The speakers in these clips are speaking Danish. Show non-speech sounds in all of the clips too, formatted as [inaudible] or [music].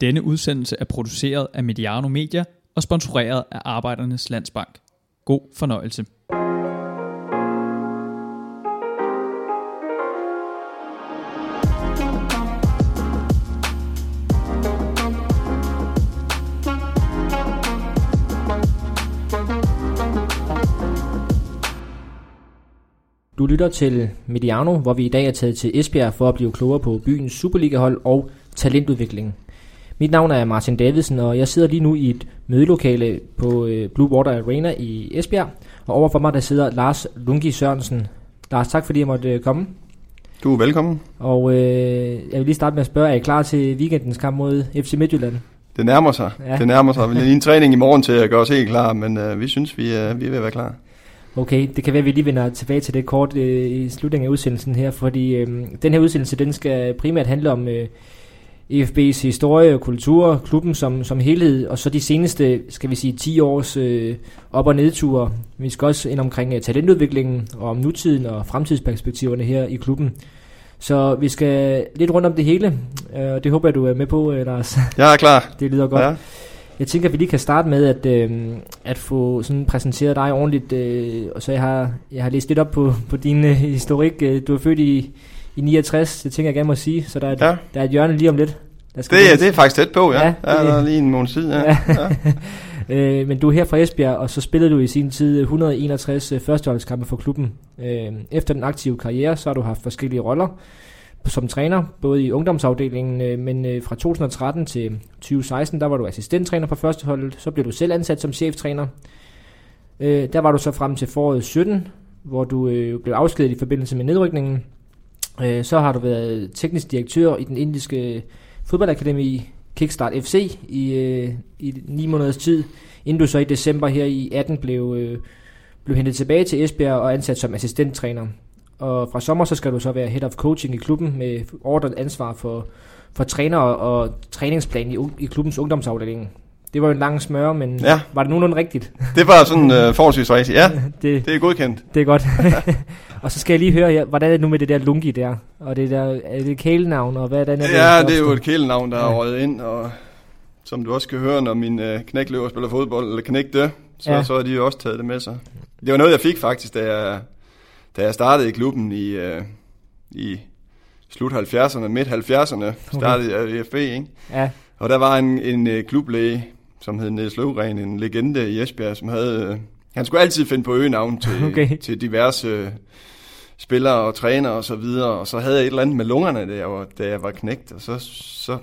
Denne udsendelse er produceret af Mediano Media og sponsoreret af Arbejdernes Landsbank. God fornøjelse. Du lytter til Mediano, hvor vi i dag er taget til Esbjerg for at blive klogere på byens Superliga-hold og talentudvikling. Mit navn er Martin Davidsen, og jeg sidder lige nu i et mødelokale på øh, Blue Water Arena i Esbjerg. Og overfor mig der sidder Lars Lungi Sørensen. Lars, tak fordi jeg måtte øh, komme. Du er velkommen. Og øh, jeg vil lige starte med at spørge, er I klar til weekendens kamp mod FC Midtjylland? Det nærmer sig. Ja. Det nærmer sig. Vi har lige en træning i morgen til at gøre os helt klar, men øh, vi synes, vi, øh, vi er ved at være klar. Okay, det kan være, at vi lige vender tilbage til det kort øh, i slutningen af udsendelsen her, fordi øh, den her udsendelse, den skal primært handle om øh, EFB's historie og kultur, klubben som, som helhed, og så de seneste, skal vi sige, 10 års øh, op- og nedture. Vi skal også ind omkring uh, talentudviklingen og om nutiden og fremtidsperspektiverne her i klubben. Så vi skal lidt rundt om det hele, og uh, det håber jeg, du er med på, uh, Lars. [laughs] Jeg er klar. det lyder godt. Ja. Jeg tænker, at vi lige kan starte med at, øh, at få sådan præsenteret dig ordentligt. Øh, og så jeg har, jeg har læst lidt op på, på din øh, historik. Du er født i, i 69, det tænker jeg gerne må sige. Så der er, et, ja. der er et hjørne lige om lidt. Der skal det, det er faktisk tæt på, ja. ja, det, der er lige en måned siden, ja. ja. [laughs] øh, men du er her fra Esbjerg, og så spillede du i sin tid 161 førsteholdskampe for klubben. Øh, efter den aktive karriere, så har du haft forskellige roller som træner, både i ungdomsafdelingen, øh, men øh, fra 2013 til 2016, der var du assistenttræner på førsteholdet, så blev du selv ansat som cheftræner. Øh, der var du så frem til foråret 17, hvor du blev afskedet i forbindelse med nedrykningen. Øh, så har du været teknisk direktør i den indiske fodboldakademi Kickstart FC i, øh, i 9 måneders tid, inden du så i december her i 18 blev, øh, blev hentet tilbage til Esbjerg og ansat som assistenttræner. Og fra sommer så skal du så være head of coaching i klubben med ordret ansvar for, for træner og, og træningsplan i, i klubbens ungdomsafdeling. Det var jo en lang smør, men ja. var det nogenlunde rigtigt? [laughs] Det var sådan øh, forholdsvis rigtigt, ja. [laughs] det, det er godkendt. Det er godt. [laughs] og så skal jeg lige høre, ja, hvordan er det nu med det der lungi der? Og det der, er det kælenavn, og hvad er det? Ja, det er jo et kælenavn, der ja. er røget ind, og som du også kan høre, når min øh, knæk løber og spiller fodbold, eller knæk det, så, ja. så har de jo også taget det med sig. Det var noget, jeg fik faktisk, da jeg da jeg startede i klubben i, øh, i slut 70'erne, midt 70'erne, startede jeg i FB, ikke? Ja. Og der var en, en uh, klublæge, som hed Niels Løvgren, en legende i Esbjerg, som havde... Uh, han skulle altid finde på øgenavn til, [laughs] okay. til diverse uh, spillere og træner og så videre, og så havde jeg et eller andet med lungerne, da jeg var, da jeg var knægt, og så, så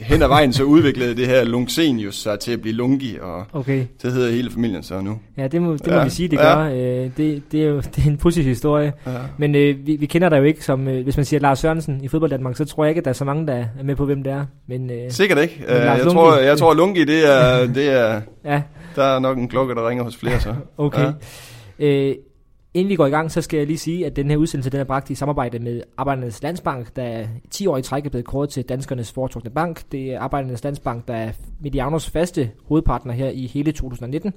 hen ad vejen så udviklede det her Lungsenius sig til at blive Lungi, og okay. det hedder hele familien så nu. Ja, det må, det må ja. vi sige, det gør. Ja. Øh, det, det, er jo [laughs] det er en positiv historie. Ja. Men øh, vi, vi kender dig jo ikke som, øh, hvis man siger Lars Sørensen i fodbold Danmark, så tror jeg ikke, at der er så mange, der er med på, hvem det er. Men, øh, Sikkert ikke. Men jeg, tror, jeg tror, Lungi, det er, det er [laughs] ja. der er nok en klokke, der ringer hos flere så. [laughs] okay. Ja. Øh, Inden vi går i gang, så skal jeg lige sige, at den her udsendelse den er bragt i samarbejde med Arbejdernes Landsbank, der 10 år i træk er blevet kåret til Danskernes foretrukne bank. Det er Arbejdernes Landsbank, der er Medianos faste hovedpartner her i hele 2019.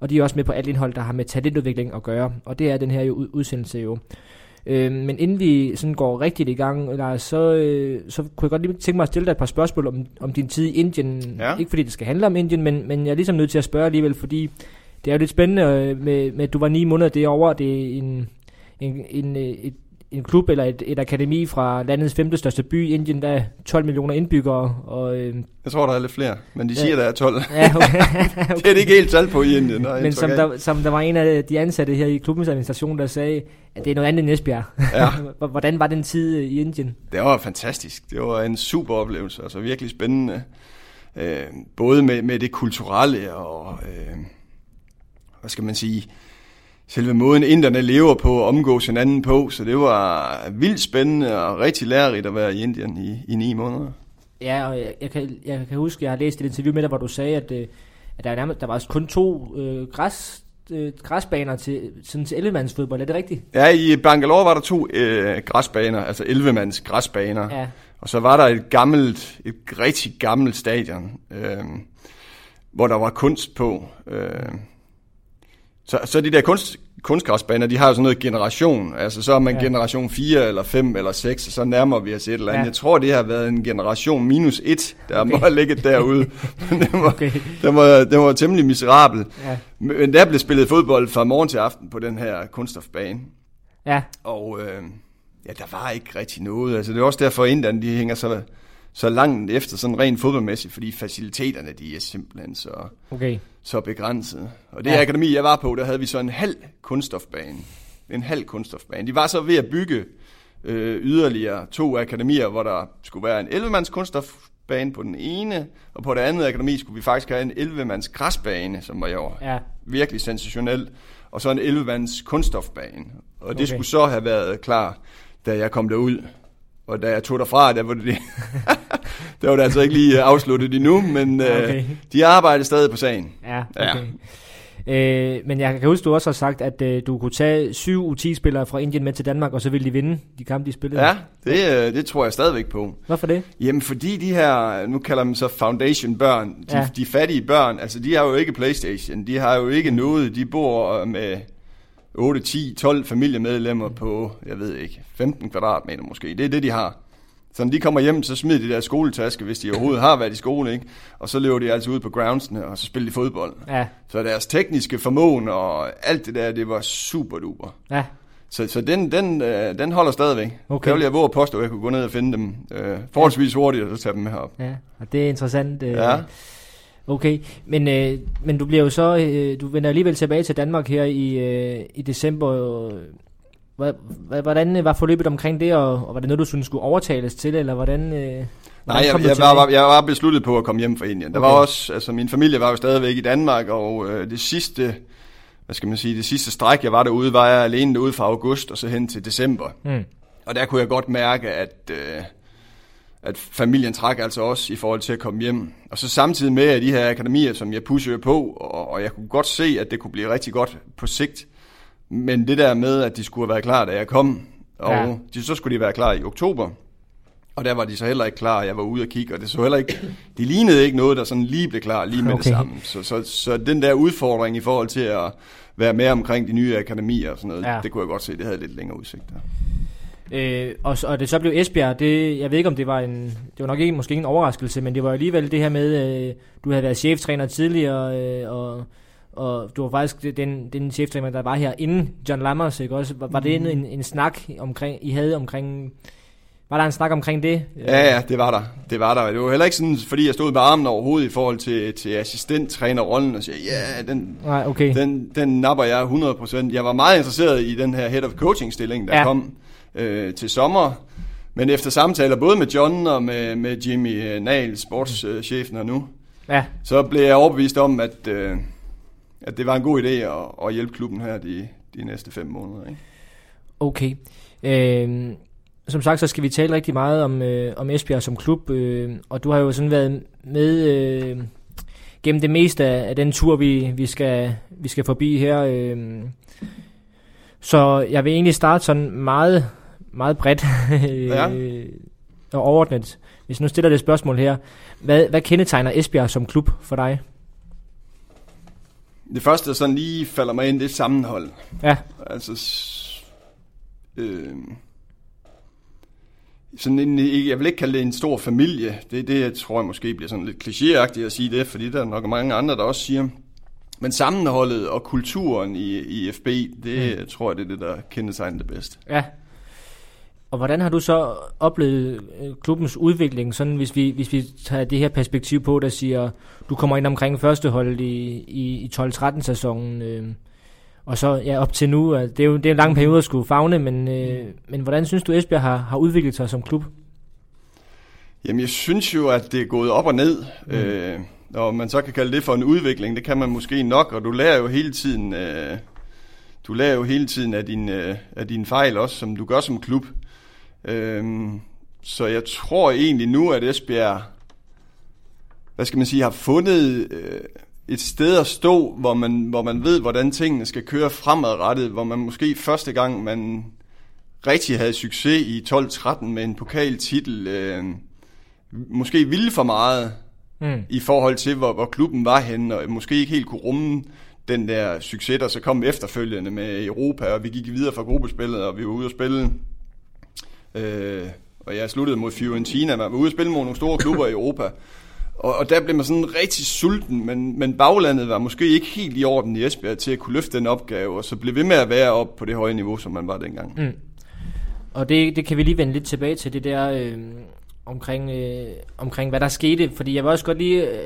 Og de er også med på alt indhold, der har med talentudvikling at gøre. Og det er den her udsendelse jo. Øh, men inden vi sådan går rigtigt i gang, Lars, så, øh, så kunne jeg godt lige tænke mig at stille dig et par spørgsmål om, om din tid i Indien. Ja. Ikke fordi det skal handle om Indien, men, men jeg er ligesom nødt til at spørge alligevel, fordi det er jo lidt spændende øh, med, med, at du var ni måneder derovre. Det er en, en, en, øh, et, en klub eller et, et akademi fra landets femte største by, Indien, der er 12 millioner indbyggere. Og, øh, jeg tror, der er lidt flere, men de siger, ja, der er 12. Ja, okay. [laughs] [laughs] okay. det er det ikke helt tal på i Indien. Nej, men som der, som der var en af de ansatte her i klubbens administration, der sagde, at det er noget andet end Esbjerg. Ja. [laughs] Hvordan var den tid i Indien? Det var fantastisk. Det var en super oplevelse, altså virkelig spændende. Øh, både med, med det kulturelle og... Øh, hvad skal man sige, selve måden inderne lever på og omgås hinanden på, så det var vildt spændende og rigtig lærerigt at være i Indien i, i ni måneder. Ja, og jeg, jeg, kan, jeg kan huske, jeg har læst et interview med dig, hvor du sagde, at, øh, at der, nærmest, der var kun to øh, græs, øh, græsbaner til, sådan til 11 fodbold. Er det rigtigt? Ja, i Bangalore var der to øh, græsbaner, altså 11-mands græsbaner. Ja. Og så var der et gammelt, et rigtig gammelt stadion, øh, hvor der var kunst på. Øh, Så, så de der kunst, kunstgræsbaner, de har jo sådan noget generation. Altså så er man ja. generation 4 eller 5 eller 6, og så nærmer vi os et eller andet. Ja. Jeg tror, det har været en generation minus 1, der okay. må have ligget derude. [laughs] den, var, okay. den, var, den var temmelig miserabel. Ja. Men der blev spillet fodbold fra morgen til aften på den her kunststofbane. Ja. Og øh, ja, der var ikke rigtig noget. Altså det er også derfor, at de hænger så så langt efter sådan rent fodboldmæssigt, fordi faciliteterne de er simpelthen så, okay. så begrænsede. Og det ja. akademi, jeg var på, der havde vi så en halv kunststofbane. En halv kunststofbane. De var så ved at bygge øh, yderligere to akademier, hvor der skulle være en 11-mands kunststofbane på den ene, og på det andet akademi skulle vi faktisk have en 11-mands græsbane, som var jo ja. virkelig sensationel, og så en 11-mands kunststofbane. Og det okay. skulle så have været klar, da jeg kom derud. Og da jeg tog derfra, der var det, [laughs] der var det altså ikke lige afsluttet endnu, men øh, okay. øh, de arbejder stadig på sagen. Ja, okay. Ja. Øh, men jeg kan huske, du også har sagt, at øh, du kunne tage syv U10-spillere fra Indien med til Danmark, og så ville de vinde de kampe, de spillede. Ja, det, øh, det tror jeg stadigvæk på. Hvorfor det? Jamen, fordi de her, nu kalder dem så foundation-børn, de, ja. de fattige børn, altså de har jo ikke Playstation, de har jo ikke noget, de bor med 8, 10, 12 familiemedlemmer på, jeg ved ikke, 15 kvadratmeter måske. Det er det, de har. Så når de kommer hjem, så smider de der skoletaske, hvis de overhovedet har været i skole, ikke? Og så løber de altså ud på groundsene, og så spiller de fodbold. Ja. Så deres tekniske formåen og alt det der, det var super duper. Ja. Så, så den, den, øh, den holder stadigvæk. Okay. Der vil jeg våge at påstå, at jeg kunne gå ned og finde dem øh, forholdsvis hurtigt, og så tage dem herop. Ja, og det er interessant. Øh, ja. Okay, men, øh, men du bliver jo så, øh, du vender alligevel tilbage til Danmark her i, øh, i december. Hvordan var forløbet omkring det, og, og var det noget, du synes skulle overtales til, eller hvordan... Øh, Nej, jeg, jeg, var, jeg var besluttet på at komme hjem fra Indien. Der okay. var også, altså min familie var jo stadigvæk i Danmark, og øh, det sidste, hvad skal man sige, det sidste stræk, jeg var derude, var jeg alene derude fra august og så hen til december. Mm. Og der kunne jeg godt mærke, at, øh, at familien trak altså også i forhold til at komme hjem. Og så samtidig med at de her akademier, som jeg pusher på, og, og jeg kunne godt se, at det kunne blive rigtig godt på sigt. Men det der med, at de skulle have været klar, da jeg kom, og ja. de, så skulle de være klar i oktober. Og der var de så heller ikke klar, jeg var ude og kigge, og det så heller ikke, de lignede ikke noget, der sådan lige blev klar lige med okay. det samme. Så, så, så den der udfordring i forhold til at være med omkring de nye akademier og sådan noget, ja. det kunne jeg godt se, det havde lidt længere udsigt der. Øh, og, og det så blev Esbjerg, det, jeg ved ikke om det var en, det var nok ikke, måske ikke en overraskelse, men det var alligevel det her med, øh, du havde været cheftræner tidligere, øh, og, og du var faktisk den, den cheftræner, der var her inden John Lammers, ikke også? Var, var det mm. en, en snak omkring, I havde omkring, var der en snak omkring det? Ja, ja, det var der. Det var der. Det var heller ikke sådan, fordi jeg stod med armen overhovedet i forhold til, til assistenttrænerrollen og siger, ja, den, Nej, okay. den, den napper jeg 100%. Jeg var meget interesseret i den her head of coaching stilling, der ja. kom øh, til sommer. Men efter samtaler både med John og med, med Jimmy Nahl, sportschefen her nu, ja. så blev jeg overbevist om, at, øh, at det var en god idé at, at hjælpe klubben her de, de næste fem måneder. Ikke? Okay. Øh, som sagt, så skal vi tale rigtig meget om, øh, om Esbjerg som klub, øh, og du har jo sådan været med øh, gennem det meste af, af den tur, vi, vi, skal, vi skal forbi her. Øh. Så jeg vil egentlig starte sådan meget meget bredt [laughs] ja. og overordnet. Hvis nu stiller det spørgsmål her, hvad, hvad kendetegner Esbjerg som klub for dig? Det første, der sådan lige falder mig ind, det er sammenhold. Ja. Altså, øh, sådan en, jeg vil ikke kalde det en stor familie. Det, det jeg tror jeg måske bliver sådan lidt klichéagtigt at sige det, fordi der er nok mange andre, der også siger. Men sammenholdet og kulturen i, i FB, det mm. tror jeg, det er det, der kendetegner det bedst. Ja, og hvordan har du så oplevet øh, klubbens udvikling, sådan hvis vi, hvis vi tager det her perspektiv på, der siger, du kommer ind omkring første hold i, i, i 12-13 sæsonen, øh, og så ja, op til nu, det er jo det er en lang periode at skulle fagne, men, øh, men hvordan synes du Esbjerg har, har udviklet sig som klub? Jamen jeg synes jo, at det er gået op og ned, mm. øh, og man så kan kalde det for en udvikling, det kan man måske nok, og du lærer jo hele tiden... Øh, du lærer jo hele tiden af dine, øh, af dine fejl også, som du gør som klub. Øhm, så jeg tror egentlig nu, at Esbjerg, hvad skal man sige, har fundet øh, et sted at stå, hvor man, hvor man ved, hvordan tingene skal køre fremadrettet, hvor man måske første gang, man rigtig havde succes i 12-13 med en pokaltitel, øh, måske ville for meget mm. i forhold til, hvor, hvor klubben var henne, og måske ikke helt kunne rumme den der succes, der så kom efterfølgende med Europa, og vi gik videre fra gruppespillet, og vi var ude at spille, øh, og jeg sluttede mod Fiorentina, man var ude at spille mod nogle store klubber i Europa, og, og der blev man sådan rigtig sulten, men, men baglandet var måske ikke helt i orden i Esbjerg til at kunne løfte den opgave, og så blev ved med at være op på det høje niveau, som man var dengang. Mm. Og det, det kan vi lige vende lidt tilbage til, det der øh, omkring, øh, omkring, hvad der skete, fordi jeg vil også godt lige øh,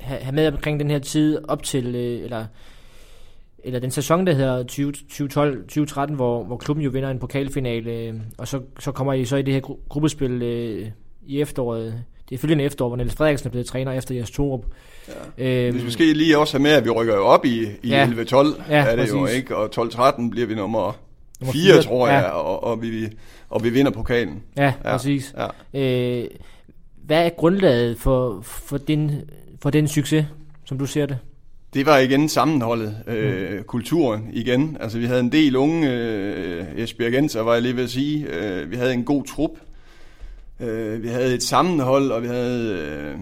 have, med omkring den her tid op til, øh, eller eller den sæson, der hedder 2012-2013, hvor, hvor klubben jo vinder en pokalfinale, øh, og så, så kommer I så i det her gru- gruppespil øh, i efteråret. Det er følgende efterår, hvor Niels Frederiksen er blevet træner efter Jes Torup. Ja. Øhm, vi skal lige også have med, at vi rykker jo op i, i ja, 11-12, ja, er det præcis. jo ikke, og 12-13 bliver vi nummer, nummer 4, 4 tror jeg, ja. og, og, vi, og vi vinder pokalen. Ja, ja. præcis. Ja. Øh, hvad er grundlaget for, for, din, for den succes, som du ser det? Det var igen sammenholdet, øh, mm. kulturen igen. Altså vi havde en del unge øh, Esbjergenser, var jeg lige ved at sige. Øh, vi havde en god trup. Øh, vi havde et sammenhold, og vi havde... Øh,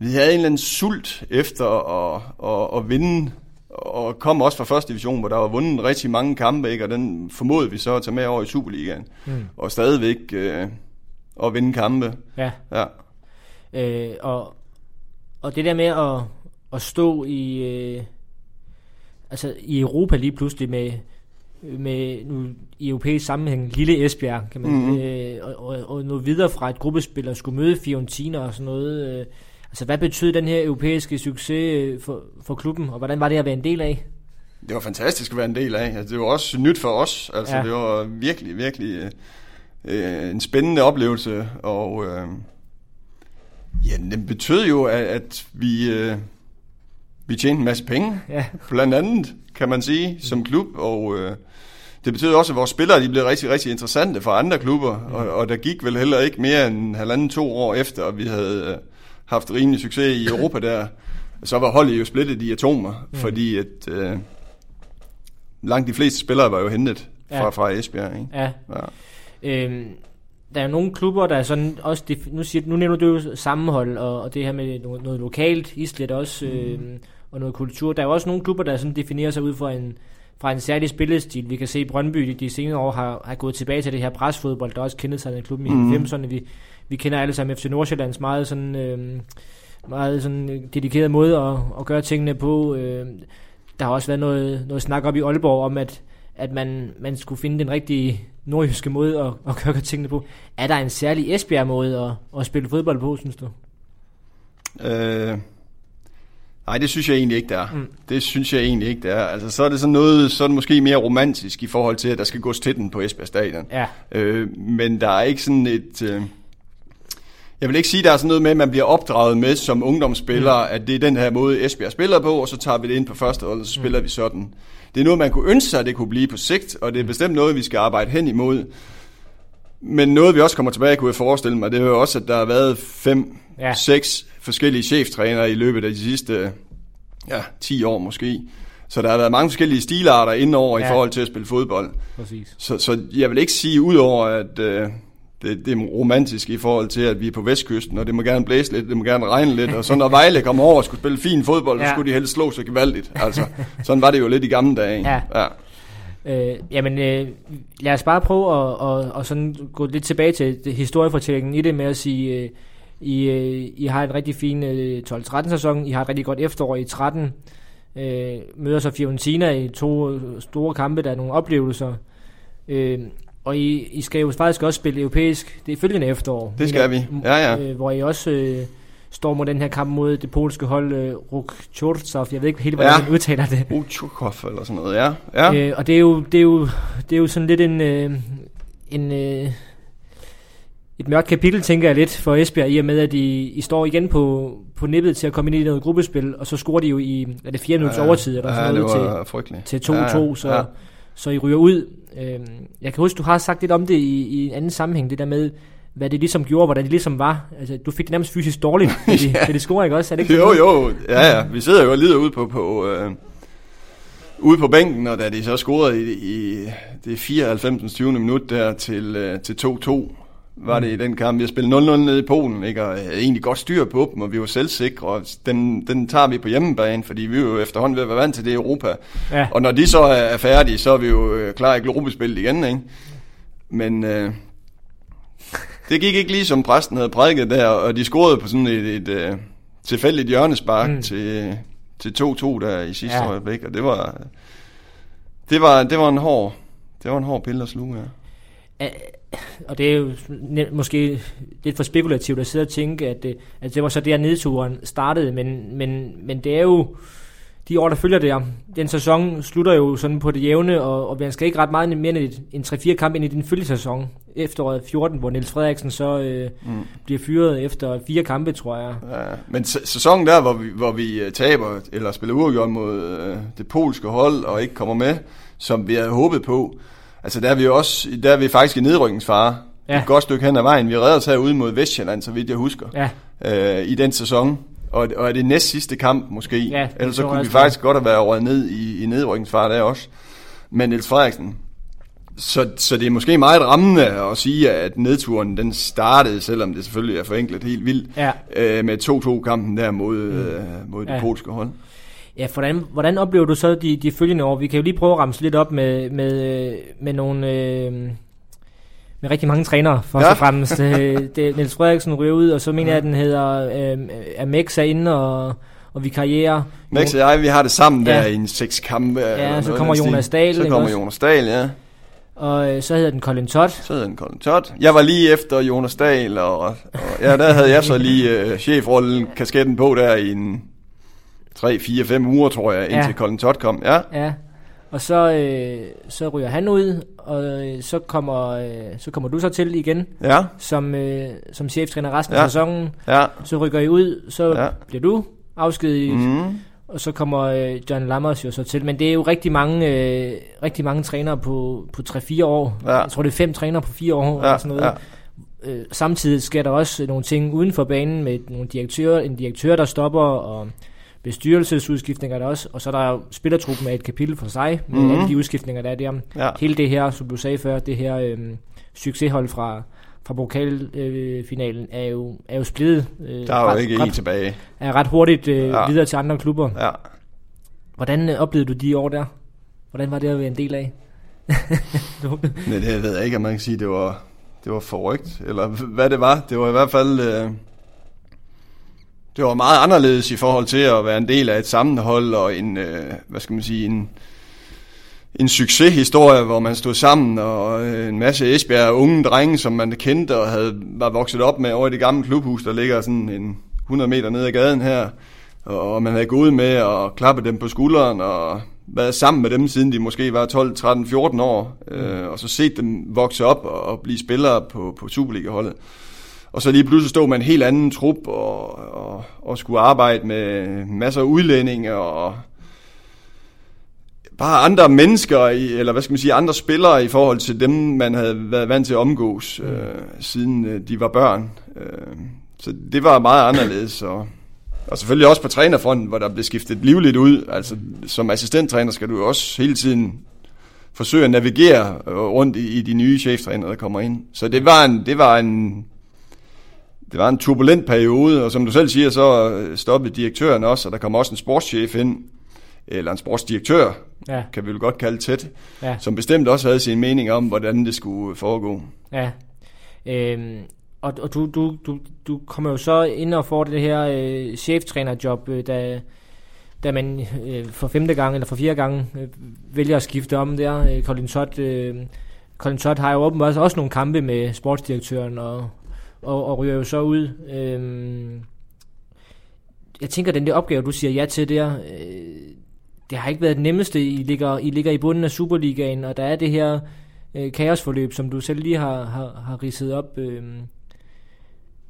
vi havde en eller anden sult efter at, at, at vinde, og kom også fra første division, hvor der var vundet rigtig mange kampe, ikke? og den formodede vi så at tage med over i Superligaen, mm. og stadigvæk øh, at vinde kampe. Ja. ja. Øh, og, og det der med at, at stå i, øh, altså i Europa lige pludselig med, med nu, i europæisk sammenhæng lille Esbjerg, kan man, mm-hmm. øh, og, og, og noget videre fra et gruppespil og skulle møde Fiorentina og sådan noget. Øh, altså hvad betød den her europæiske succes øh, for, for klubben, og hvordan var det at være en del af? Det var fantastisk at være en del af. Altså, det var også nyt for os. Altså, ja. Det var virkelig, virkelig øh, en spændende oplevelse, og øh, ja, det betød jo, at, at vi... Øh, vi tjente en masse penge, ja. blandt andet, kan man sige, som klub, og øh, det betyder også, at vores spillere de blev rigtig, rigtig interessante for andre klubber, mm. og, og der gik vel heller ikke mere end halvanden to år efter, at vi havde øh, haft rimelig succes i Europa der, så var holdet jo splittet i atomer, mm. fordi at øh, langt de fleste spillere var jo hentet fra, ja. fra Esbjerg. Ikke? Ja. ja. Øhm, der er jo nogle klubber, der er sådan også, nu, siger, nu nævner du jo sammenhold, og, og det her med noget, noget lokalt, Islet også, mm. Og noget kultur. Der er jo også nogle klubber, der sådan definerer sig ud fra en, fra en særlig spillestil. Vi kan se, at Brøndby de, de senere år har, har gået tilbage til det her presfodbold, der også kendte sig af klubben i mm. 90'erne. Vi, vi kender alle sammen FC Nordsjællands meget sådan, øh, meget sådan dedikeret måde at, at gøre tingene på. Øh, der har også været noget, noget snak op i Aalborg om, at, at man, man skulle finde den rigtige nordjyske måde at, at gøre tingene på. Er der en særlig Esbjerg-måde at, at spille fodbold på, synes du? Øh, Nej, det synes jeg egentlig ikke, det er. Mm. Det synes jeg egentlig ikke, det er. Altså, så er det sådan noget, så er det måske mere romantisk i forhold til, at der skal gås til den på Esbjerg Stadion. Ja. Øh, men der er ikke sådan et... Øh, jeg vil ikke sige, at der er sådan noget med, at man bliver opdraget med som ungdomsspiller, mm. at det er den her måde, Esbjerg spiller på, og så tager vi det ind på første hold, og så spiller mm. vi sådan. Det er noget, man kunne ønske sig, at det kunne blive på sigt, og det er bestemt noget, vi skal arbejde hen imod. Men noget, vi også kommer tilbage, kunne jeg forestille mig, det er jo også, at der har været fem, ja. seks forskellige cheftrænere i løbet af de sidste ja, 10 år måske. Så der har været mange forskellige stilarter indover ja. i forhold til at spille fodbold. Præcis. Så, så jeg vil ikke sige udover at øh, det, det er romantisk i forhold til, at vi er på vestkysten, og det må gerne blæse lidt, det må gerne regne lidt, og så når Vejle kommer over og skulle spille fin fodbold, ja. så skulle de helst slå sig gevaldigt. Altså, sådan var det jo lidt i gamle dage. Ja. ja. Øh, jamen, øh, lad os bare prøve at, at, at sådan gå lidt tilbage til historiefortællingen i det med at sige, øh, i, øh, I har en rigtig fin øh, 12-13 sæson, I har et rigtig godt efterår i 13, øh, møder så Fiorentina i to øh, store kampe, der er nogle oplevelser, øh, og I, I skal jo faktisk også spille europæisk, det følgende efterår. Det skal vi, ja ja. Øh, hvor I også øh, står mod den her kamp mod det polske hold øh, Rukchortsov, jeg ved ikke helt, hvordan ja. man udtaler det. Rukchorkov eller sådan noget, ja. ja. Øh, og det er, jo, det, er jo, det er jo sådan lidt en... Øh, en øh, et mørkt kapitel, tænker jeg lidt, for Esbjerg, i og med, at de, I står igen på, på nippet til at komme ind i noget gruppespil, og så scorer de jo i, er det fire minutters ja, overtid, eller sådan ja, noget, til, til 2-2, ja, ja. så, ja. så I ryger ud. Øhm, jeg kan huske, du har sagt lidt om det i, i en anden sammenhæng, det der med, hvad det ligesom gjorde, hvordan det ligesom var. Altså, du fik det nærmest fysisk dårligt, [laughs] da de, ja. det scorer, ikke også? Er det ikke jo, jo, ja, ja. Vi sidder jo og lider ude på, på øh, ude på bænken, og da de så scorede i, i det 94. 20. minut der til, øh, til 2-2, var det i den kamp. Vi har spillet 0-0 nede i Polen, ikke? og havde egentlig godt styr på dem, og vi var selvsikre, og den, den tager vi på hjemmebane, fordi vi er jo efterhånden ved at være vant til det i Europa. Ja. Og når de så er færdige, så er vi jo øh, klar i globespillet igen, ikke? Men øh, det gik ikke lige som præsten havde prædiket der, og de scorede på sådan et, et, et øh, tilfældigt hjørnespark mm. til, til 2-2 der i sidste ja. øjeblik, og det var, det var, det var en hård, det var en hård pille at sluge, ja. Og det er jo måske lidt for spekulativt at sidde og tænke, at det, at det var så der nedturen startede, men, men, men det er jo, de år, der følger der, den sæson slutter jo sådan på det jævne, og, og man skal ikke ret meget mere end, en 3-4 kamp ind i din følgesæson. Efteråret 14, hvor Niels Frederiksen så øh, mm. bliver fyret efter fire kampe, tror jeg. Ja, men sæsonen der, hvor vi, hvor vi øh, taber, eller spiller uafgjort mod øh, det polske hold, og ikke kommer med, som vi havde håbet på, altså der er vi jo også, der er vi faktisk i nedrykningsfare. Ja. Et godt stykke hen ad vejen. Vi redder os herude mod Vestjylland, så vidt jeg husker, ja. øh, i den sæson. Og, og er det næst sidste kamp måske? Ja, Ellers så kunne vi faktisk godt have været røget ned i, i nedrykningsfar der også. Men Niels Frederiksen, så, så det er måske meget rammende at sige, at nedturen den startede, selvom det selvfølgelig er forenklet helt vildt, ja. øh, med 2-2-kampen der mod, mm. øh, mod det ja. polske hold. Ja, hvordan, hvordan oplever du så de, de følgende år? Vi kan jo lige prøve at ramse lidt op med, med, med nogle... Øh, med rigtig mange trænere, først ja. og fremmest. Øh, det, Niels Frederiksen ryger ud, og så mener jeg, at den hedder øh, Amex er inde og, og vi karriere. Max og jeg, vi har det sammen ja. der i en seks kampe. Ja, så kommer Jonas Dahl. Så kommer Jonas Dahl, ja. Og øh, så hedder den Colin Todd. Så hedder den Colin Todd. Jeg var lige efter Jonas Dahl, og, og ja, der havde jeg så lige øh, chefrollen, kasketten på der i en 3, 4, 5 uger, tror jeg, indtil ja. Colin Todd kom. Ja. ja. Og så, øh, så ryger han ud, og øh, så kommer, øh, så kommer du så til igen, ja. som, øh, som cheftræner resten ja. af sæsonen. Ja. Så rykker I ud, så ja. bliver du afskediget, mm. og så kommer øh, John Lammers jo så til. Men det er jo rigtig mange, øh, rigtig mange trænere på, på 3-4 år. Ja. Jeg tror, det er fem trænere på 4 år. Ja. Og sådan noget. Ja. Øh, samtidig sker der også nogle ting uden for banen med nogle direktører, en direktør, der stopper, og bestyrelsesudskiftninger der også, og så er der jo spillertruppen af et kapitel for sig, med mm-hmm. alle de udskiftninger, der er der. Ja. Hele det her, som du sagde før, det her øhm, succeshold fra, fra pokalfinalen øh, er, jo, er jo splittet. Øh, der er ret, jo ikke ret, en tilbage. Er ret hurtigt øh, ja. videre til andre klubber. Ja. Hvordan øh, oplevede du de år der? Hvordan var det at være en del af? [laughs] Nej, det ved jeg ikke, om man kan sige, det var, det var forrygt, eller hvad det var. Det var i hvert fald... Øh, det var meget anderledes i forhold til at være en del af et sammenhold og en, øh, hvad skal man sige, en, en succeshistorie, hvor man stod sammen, og øh, en masse Esbjerg unge drenge, som man kendte og havde, var vokset op med over i det gamle klubhus, der ligger sådan en 100 meter ned ad gaden her, og man havde gået med og klappet dem på skulderen, og været sammen med dem, siden de måske var 12, 13, 14 år, øh, og så set dem vokse op og blive spillere på, på Superliga-holdet. Og så lige pludselig stå med en helt anden trup og, og, og skulle arbejde med masser af udlændinge og bare andre mennesker, eller hvad skal man sige, andre spillere i forhold til dem, man havde været vant til at omgås, mm. øh, siden øh, de var børn. Øh, så det var meget anderledes. Og, og selvfølgelig også på trænerfronten, hvor der blev skiftet livligt ud. Altså som assistenttræner skal du også hele tiden forsøge at navigere rundt i, i de nye cheftræner, der kommer ind. Så det var en, det var en det var en turbulent periode, og som du selv siger, så øh, stoppede direktøren også, og der kom også en sportschef ind, eller en sportsdirektør, ja. kan vi vel godt kalde tæt, ja. som bestemt også havde sin mening om, hvordan det skulle foregå. Ja, øhm, og, og du, du, du, du kommer jo så ind og får det her øh, cheftrænerjob, øh, da, da man øh, for femte gang eller for fjerde gang øh, vælger at skifte om der. Øh, Colin Todd, øh, Colin Todd har jo åbenbart også nogle kampe med sportsdirektøren og, og, og ryger jo så ud. Øhm, jeg tænker, den der opgave, du siger ja til der, øh, det har ikke været det nemmeste. I ligger, I ligger i bunden af Superligaen, og der er det her øh, kaosforløb, som du selv lige har, har, har ridset op. Øh,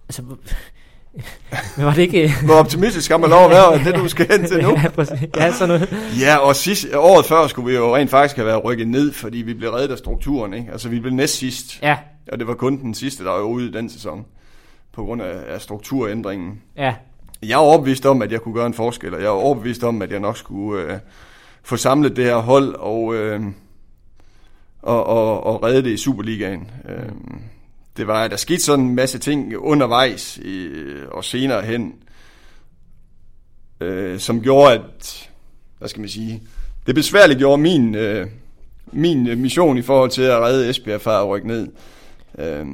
altså, [laughs] men var det ikke... Hvor optimistisk skal man lov at være, det du skal hen til [laughs] nu. ja, præcis. Ja, sådan noget. ja, og sidste, året før skulle vi jo rent faktisk have været rykket ned, fordi vi blev reddet af strukturen. Ikke? Altså, vi blev næst sidst. Ja. Og det var kun den sidste, der var ude i den sæson, på grund af, af strukturændringen. Ja. Jeg er overbevist om, at jeg kunne gøre en forskel, og jeg er overbevist om, at jeg nok skulle øh, få samlet det her hold og, øh, og, og, og redde det i Superligaen. Øh, det var, at der skete sådan en masse ting undervejs i, og senere hen, øh, som gjorde, at, hvad skal man sige, det besværligt gjorde min, øh, min øh, mission i forhold til at redde Esbjerg fra at rykke ned. Øh,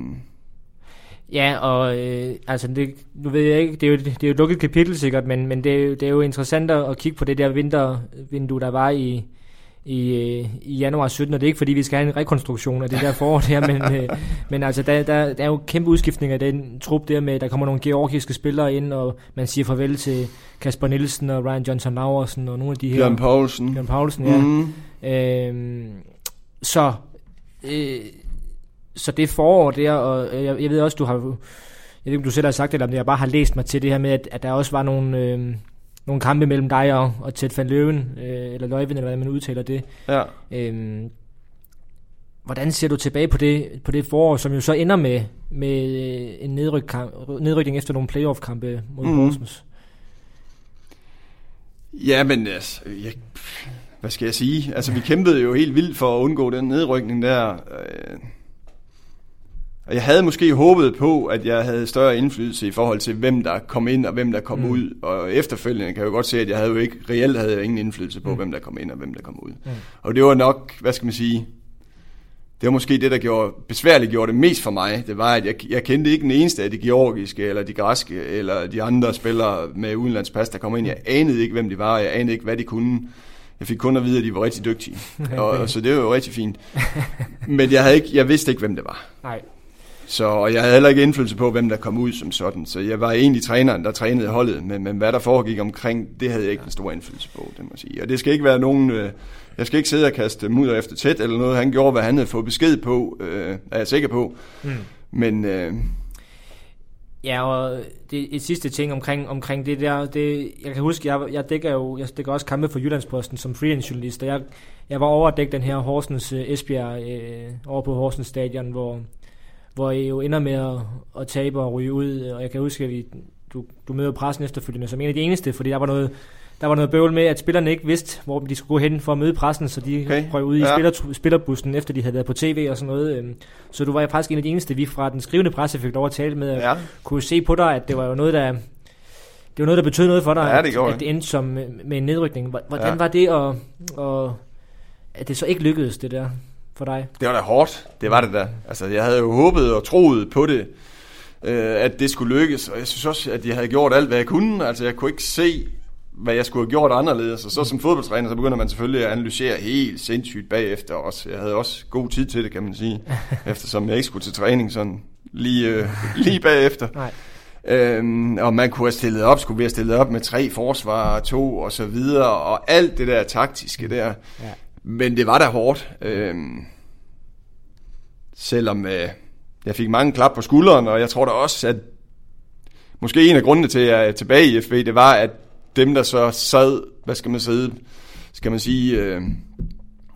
Ja, og øh, altså, det, nu ved jeg ikke, det er jo, det er jo et lukket kapitel sikkert, men, men det, er jo, det er jo interessant at kigge på det der vintervindue, der var i, i, øh, i januar 17, og det er ikke fordi, vi skal have en rekonstruktion af det der forår der, men, øh, men altså, der, der, der er jo kæmpe udskiftning af den trup der med, der kommer nogle georgiske spillere ind, og man siger farvel til Kasper Nielsen og Ryan Johnson Laversen og nogle af de her... Bjørn Poulsen. Bjørn Poulsen, ja. Mm. Øhm, så... Øh, så det forår der, og jeg, jeg ved også, du har, jeg ved ikke, om du selv har sagt det, eller om jeg bare har læst mig til det her med, at, at der også var nogle, øh, nogle kampe mellem dig og, og Ted van Løven, øh, eller Løjven, eller hvordan man udtaler det. Ja. Øhm, hvordan ser du tilbage på det, på det forår, som jo så ender med, med øh, en nedryk nedrykning efter nogle playoff-kampe mod mm. Horsens? Ja, men altså, jeg, hvad skal jeg sige? Altså, vi kæmpede jo helt vildt for at undgå den nedrykning der. Øh, og jeg havde måske håbet på, at jeg havde større indflydelse i forhold til, hvem der kom ind og hvem der kom mm. ud. Og efterfølgende kan jeg jo godt se, at jeg havde jo ikke, reelt havde jeg ingen indflydelse på, mm. hvem der kom ind og hvem der kom ud. Mm. Og det var nok, hvad skal man sige, det var måske det, der gjorde, besværligt gjorde det mest for mig. Det var, at jeg, jeg kendte ikke den eneste af de georgiske, eller de græske, eller de andre spillere med udenlandspas, der kom ind. Jeg anede ikke, hvem de var, jeg anede ikke, hvad de kunne. Jeg fik kun at vide, at de var rigtig dygtige. [laughs] og, så det var jo rigtig fint. Men jeg, havde ikke, jeg vidste ikke, hvem det var. Nej. Så og jeg havde heller ikke indflydelse på, hvem der kom ud som sådan. Så jeg var egentlig træneren, der trænede holdet, men, men hvad der foregik omkring, det havde jeg ikke en stor indflydelse på, det må jeg sige. Og det skal ikke være nogen... Øh, jeg skal ikke sidde og kaste mudder efter tæt eller noget. Han gjorde, hvad han havde fået besked på, øh, er jeg sikker på. Mm. Men... Øh, Ja, og det et sidste ting omkring, omkring det der, det, jeg kan huske, jeg, jeg dækker jo jeg dækker også kampe for Jyllandsposten som freelance journalist, og jeg, jeg var over at dække den her Horsens uh, Esbjerg øh, over på Horsens Stadion, hvor, hvor I jo ender med at, at tabe og ryge ud. Og jeg kan huske, at vi, du, du møder pressen efterfølgende som en af de eneste, fordi der var noget, der var noget bøvl med, at spillerne ikke vidste, hvor de skulle gå hen for at møde pressen, så de okay. røg ud i ja. spiller, spillerbussen, efter de havde været på tv og sådan noget. Øhm. Så du var faktisk en af de eneste, vi fra den skrivende presse fik lov at tale med, og ja. kunne se på dig, at det var jo noget, der, det var noget, der betød noget for dig, ja, det at, at det endte som med en nedrykning. Hvordan ja. var det, at, at, at det så ikke lykkedes, det der? For dig? Det var da hårdt. Det var det da. Altså, jeg havde jo håbet og troet på det, øh, at det skulle lykkes. Og jeg synes også, at jeg havde gjort alt, hvad jeg kunne. Altså, jeg kunne ikke se, hvad jeg skulle have gjort anderledes. Og så som fodboldtræner, så begynder man selvfølgelig at analysere helt sindssygt bagefter også. Jeg havde også god tid til det, kan man sige. [laughs] eftersom jeg ikke skulle til træning sådan lige, øh, [laughs] lige bagefter. Nej. Øhm, og man kunne have stillet op, skulle vi have stillet op med tre forsvar, to og så videre, og alt det der taktiske der. Ja. Men det var da hårdt. Øh, selvom øh, jeg fik mange klap på skulderen, og jeg tror da også, at måske en af grundene til, at jeg er tilbage i FB, det var, at dem, der så sad, hvad skal man sige, skal man sige, øh,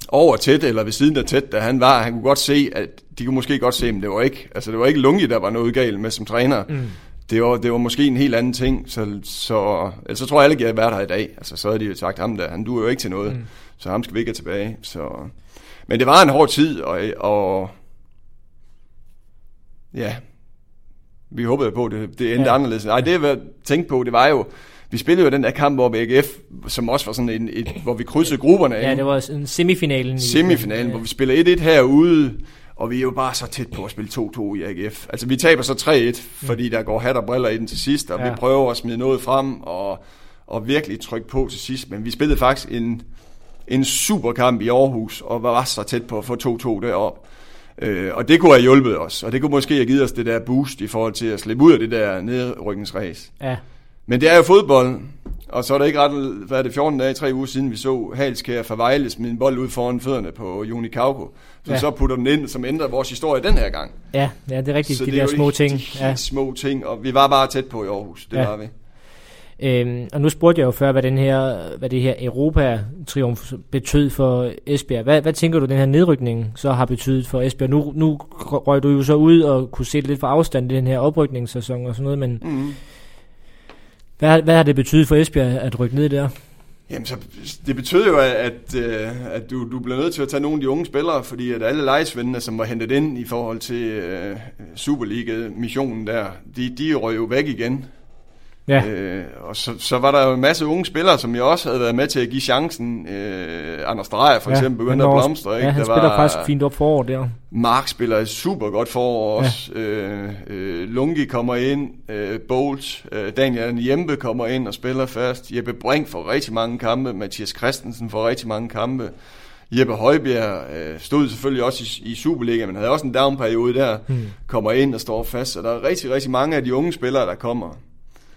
over tæt, eller ved siden af tæt, da han var, han kunne godt se, at de kunne måske godt se, men det var ikke, altså det var ikke Lungi, der var noget galt med som træner. Mm. Det var, det var måske en helt anden ting, så, så, altså, så tror jeg alle, at jeg været her i dag. Altså, så havde de jo sagt ham der, han duer jo ikke til noget. Mm så ham skal vi ikke have tilbage. Så. Men det var en hård tid, og, og ja, vi håbede på, at det, det endte ja. anderledes. Nej, det jeg tænkte på, det var jo, vi spillede jo den der kamp over AGF, som også var sådan en, et, hvor vi krydsede grupperne af. Ja, det var en semifinalen. Semifinalen, ja. hvor vi spiller 1-1 herude, og vi er jo bare så tæt på at spille 2-2 i AGF. Altså vi taber så 3-1, fordi der går hat og briller i den til sidst, og ja. vi prøver at smide noget frem, og, og virkelig trykke på til sidst. Men vi spillede faktisk en, en super kamp i Aarhus, og var så tæt på at få 2-2 derop. Øh, og det kunne have hjulpet os, og det kunne måske have givet os det der boost i forhold til at slippe ud af det der nedrykningsræs. Ja. Men det er jo fodbold, og så er det ikke ret, hvad er det, 14 dage, 3 uger siden, vi så Halskær fra Vejle smide en bold ud foran fødderne på Juni Kauko, som ja. så putter den ind, som ændrer vores historie den her gang. Ja, ja det er rigtigt, så de der små ting. De ja. små ting, og vi var bare tæt på i Aarhus, det ja. var vi. Øhm, og nu spurgte jeg jo før, hvad, den her, hvad det her Europa-triumf betød for Esbjerg. Hvad, hvad tænker du, den her nedrykning så har betydet for Esbjerg? Nu, nu røg du jo så ud og kunne se lidt for afstand i den her oprykningssæson og sådan noget, men mm. hvad, hvad har det betydet for Esbjerg at rykke ned der? Jamen, så det betød jo, at, øh, at du, du blev nødt til at tage nogle af de unge spillere, fordi at alle lejesvendene, som var hentet ind i forhold til uh, Superliga-missionen der, de, de røg jo væk igen. Ja. Øh, og så, så var der jo en masse unge spillere, som jeg også havde været med til at give chancen. Øh, Anders Dreyer for ja, eksempel begyndte at blomstre. Ikke? Ja, han der spiller var, faktisk fint op forår der. Mark spiller super godt forår også. Ja. Øh, øh, Lungi kommer ind, øh, Bolt, øh, Daniel Jempe kommer ind og spiller først. Jeppe Brink får rigtig mange kampe, Mathias Christensen får rigtig mange kampe. Jeppe Højbjerg øh, stod selvfølgelig også i, i Superliga, men havde også en downperiode der, hmm. kommer ind og står fast. Så der er rigtig, rigtig mange af de unge spillere, der kommer.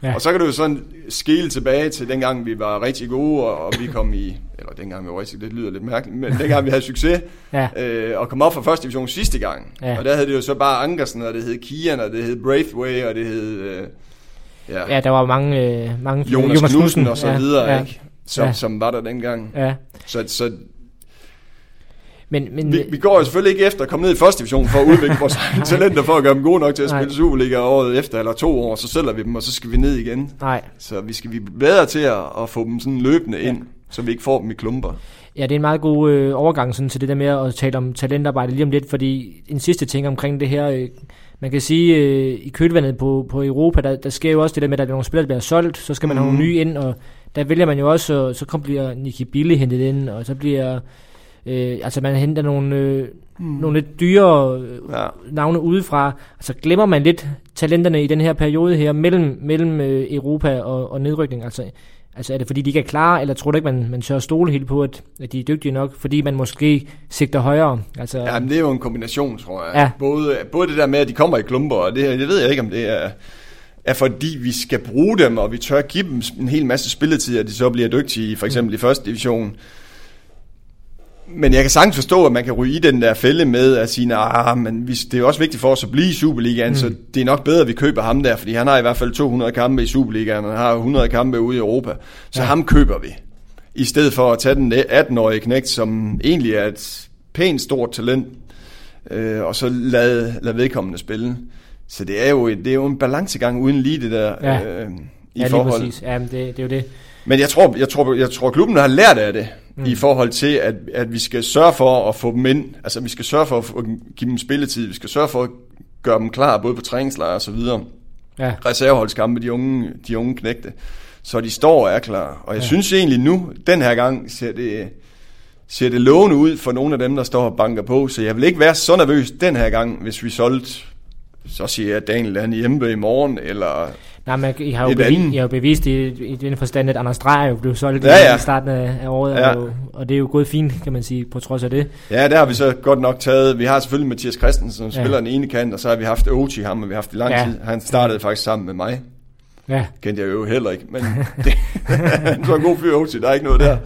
Ja. Og så kan du jo sådan skille tilbage til dengang vi var rigtig gode, og, og vi kom i, eller dengang vi var rigtig, det lyder lidt mærkeligt, men dengang vi havde succes, [laughs] ja. øh, og kom op fra første division sidste gang. Ja. Og der havde det jo så bare Ankersen, og det hed Kian, og det hed Braithwaite, og det hed... Øh, ja. ja, der var mange... Øh, mange Jonas, Jonas Knudsen og så ja. videre, ja. ikke? Som, ja. som var der dengang. Ja. Så, så men, men, vi, vi går jo selvfølgelig ikke efter at komme ned i første division for at udvikle vores [laughs] talenter, for at gøre dem gode nok til at spille nej. Superliga året efter, eller to år, så sælger vi dem, og så skal vi ned igen. Nej. Så vi skal blive bedre til at, at få dem sådan løbende ind, ja. så vi ikke får dem i klumper. Ja, det er en meget god øh, overgang sådan, til det der med at tale om talentarbejde lige om lidt, fordi en sidste ting omkring det her, øh, man kan sige, øh, i kølvandet på, på Europa, der, der sker jo også det der med, at der er nogle spillere, der bliver solgt, så skal man mm. have nogle nye ind, og der vælger man jo også, så kommer bliver Nicky Billy hentet ind, og så bliver Øh, altså man henter nogle, øh, mm. nogle lidt dyre øh, ja. navne udefra. Altså glemmer man lidt talenterne i den her periode her mellem, mellem øh, Europa og, og nedrykning. Altså, altså er det fordi de ikke er klar, eller tror du ikke, man, man tør stole helt på, at, at de er dygtige nok, fordi man måske sigter højere? Altså, ja, men det er jo en kombination, tror jeg. Ja. Både, både det der med, at de kommer i klumper, og det, det ved jeg ikke, om det er er fordi vi skal bruge dem, og vi tør give dem en hel masse spilletid, at de så bliver dygtige, for eksempel mm. i første division men jeg kan sagtens forstå, at man kan ryge i den der fælde med at sige, nah, men det er også vigtigt for os at blive i Superligaen, mm. så det er nok bedre, at vi køber ham der, fordi han har i hvert fald 200 kampe i Superligaen, og han har 100 kampe ude i Europa. Så ja. ham køber vi. I stedet for at tage den 18-årige knægt, som egentlig er et pænt stort talent, øh, og så lade, lade vedkommende spille. Så det er jo, det er jo en balancegang uden lige det der ja. øh, i ja, forhold. præcis. Ja, det, det er jo det. Men jeg tror, jeg tror, jeg tror klubben har lært af det mm. i forhold til, at, at vi skal sørge for at få dem ind. Altså, vi skal sørge for at give dem spilletid. Vi skal sørge for at gøre dem klar, både på træningslejre og så videre. Ja. Reserveholdskampe, de unge, de unge knægte. Så de står og er klar. Og jeg ja. synes egentlig nu, den her gang, ser det, ser det lovende ud for nogle af dem, der står og banker på. Så jeg vil ikke være så nervøs den her gang, hvis vi solgte, så siger jeg, Daniel han hjemme i morgen, eller Nej, men I har jo, bevis, I har jo bevist i, i den forstand, at Anders Dreyer jo blev solgt ja, ja. i starten af, af året, ja. og, og det er jo gået fint, kan man sige, på trods af det. Ja, det har vi så godt nok taget. Vi har selvfølgelig Mathias Christensen, som ja. spiller den ene kant, og så har vi haft Ochi, ham har vi haft i lang ja. tid. Han startede faktisk sammen med mig. Ja. Kendte jeg jo heller ikke, men [laughs] det, [laughs] han var en god fyr, Ochi, der er ikke noget der.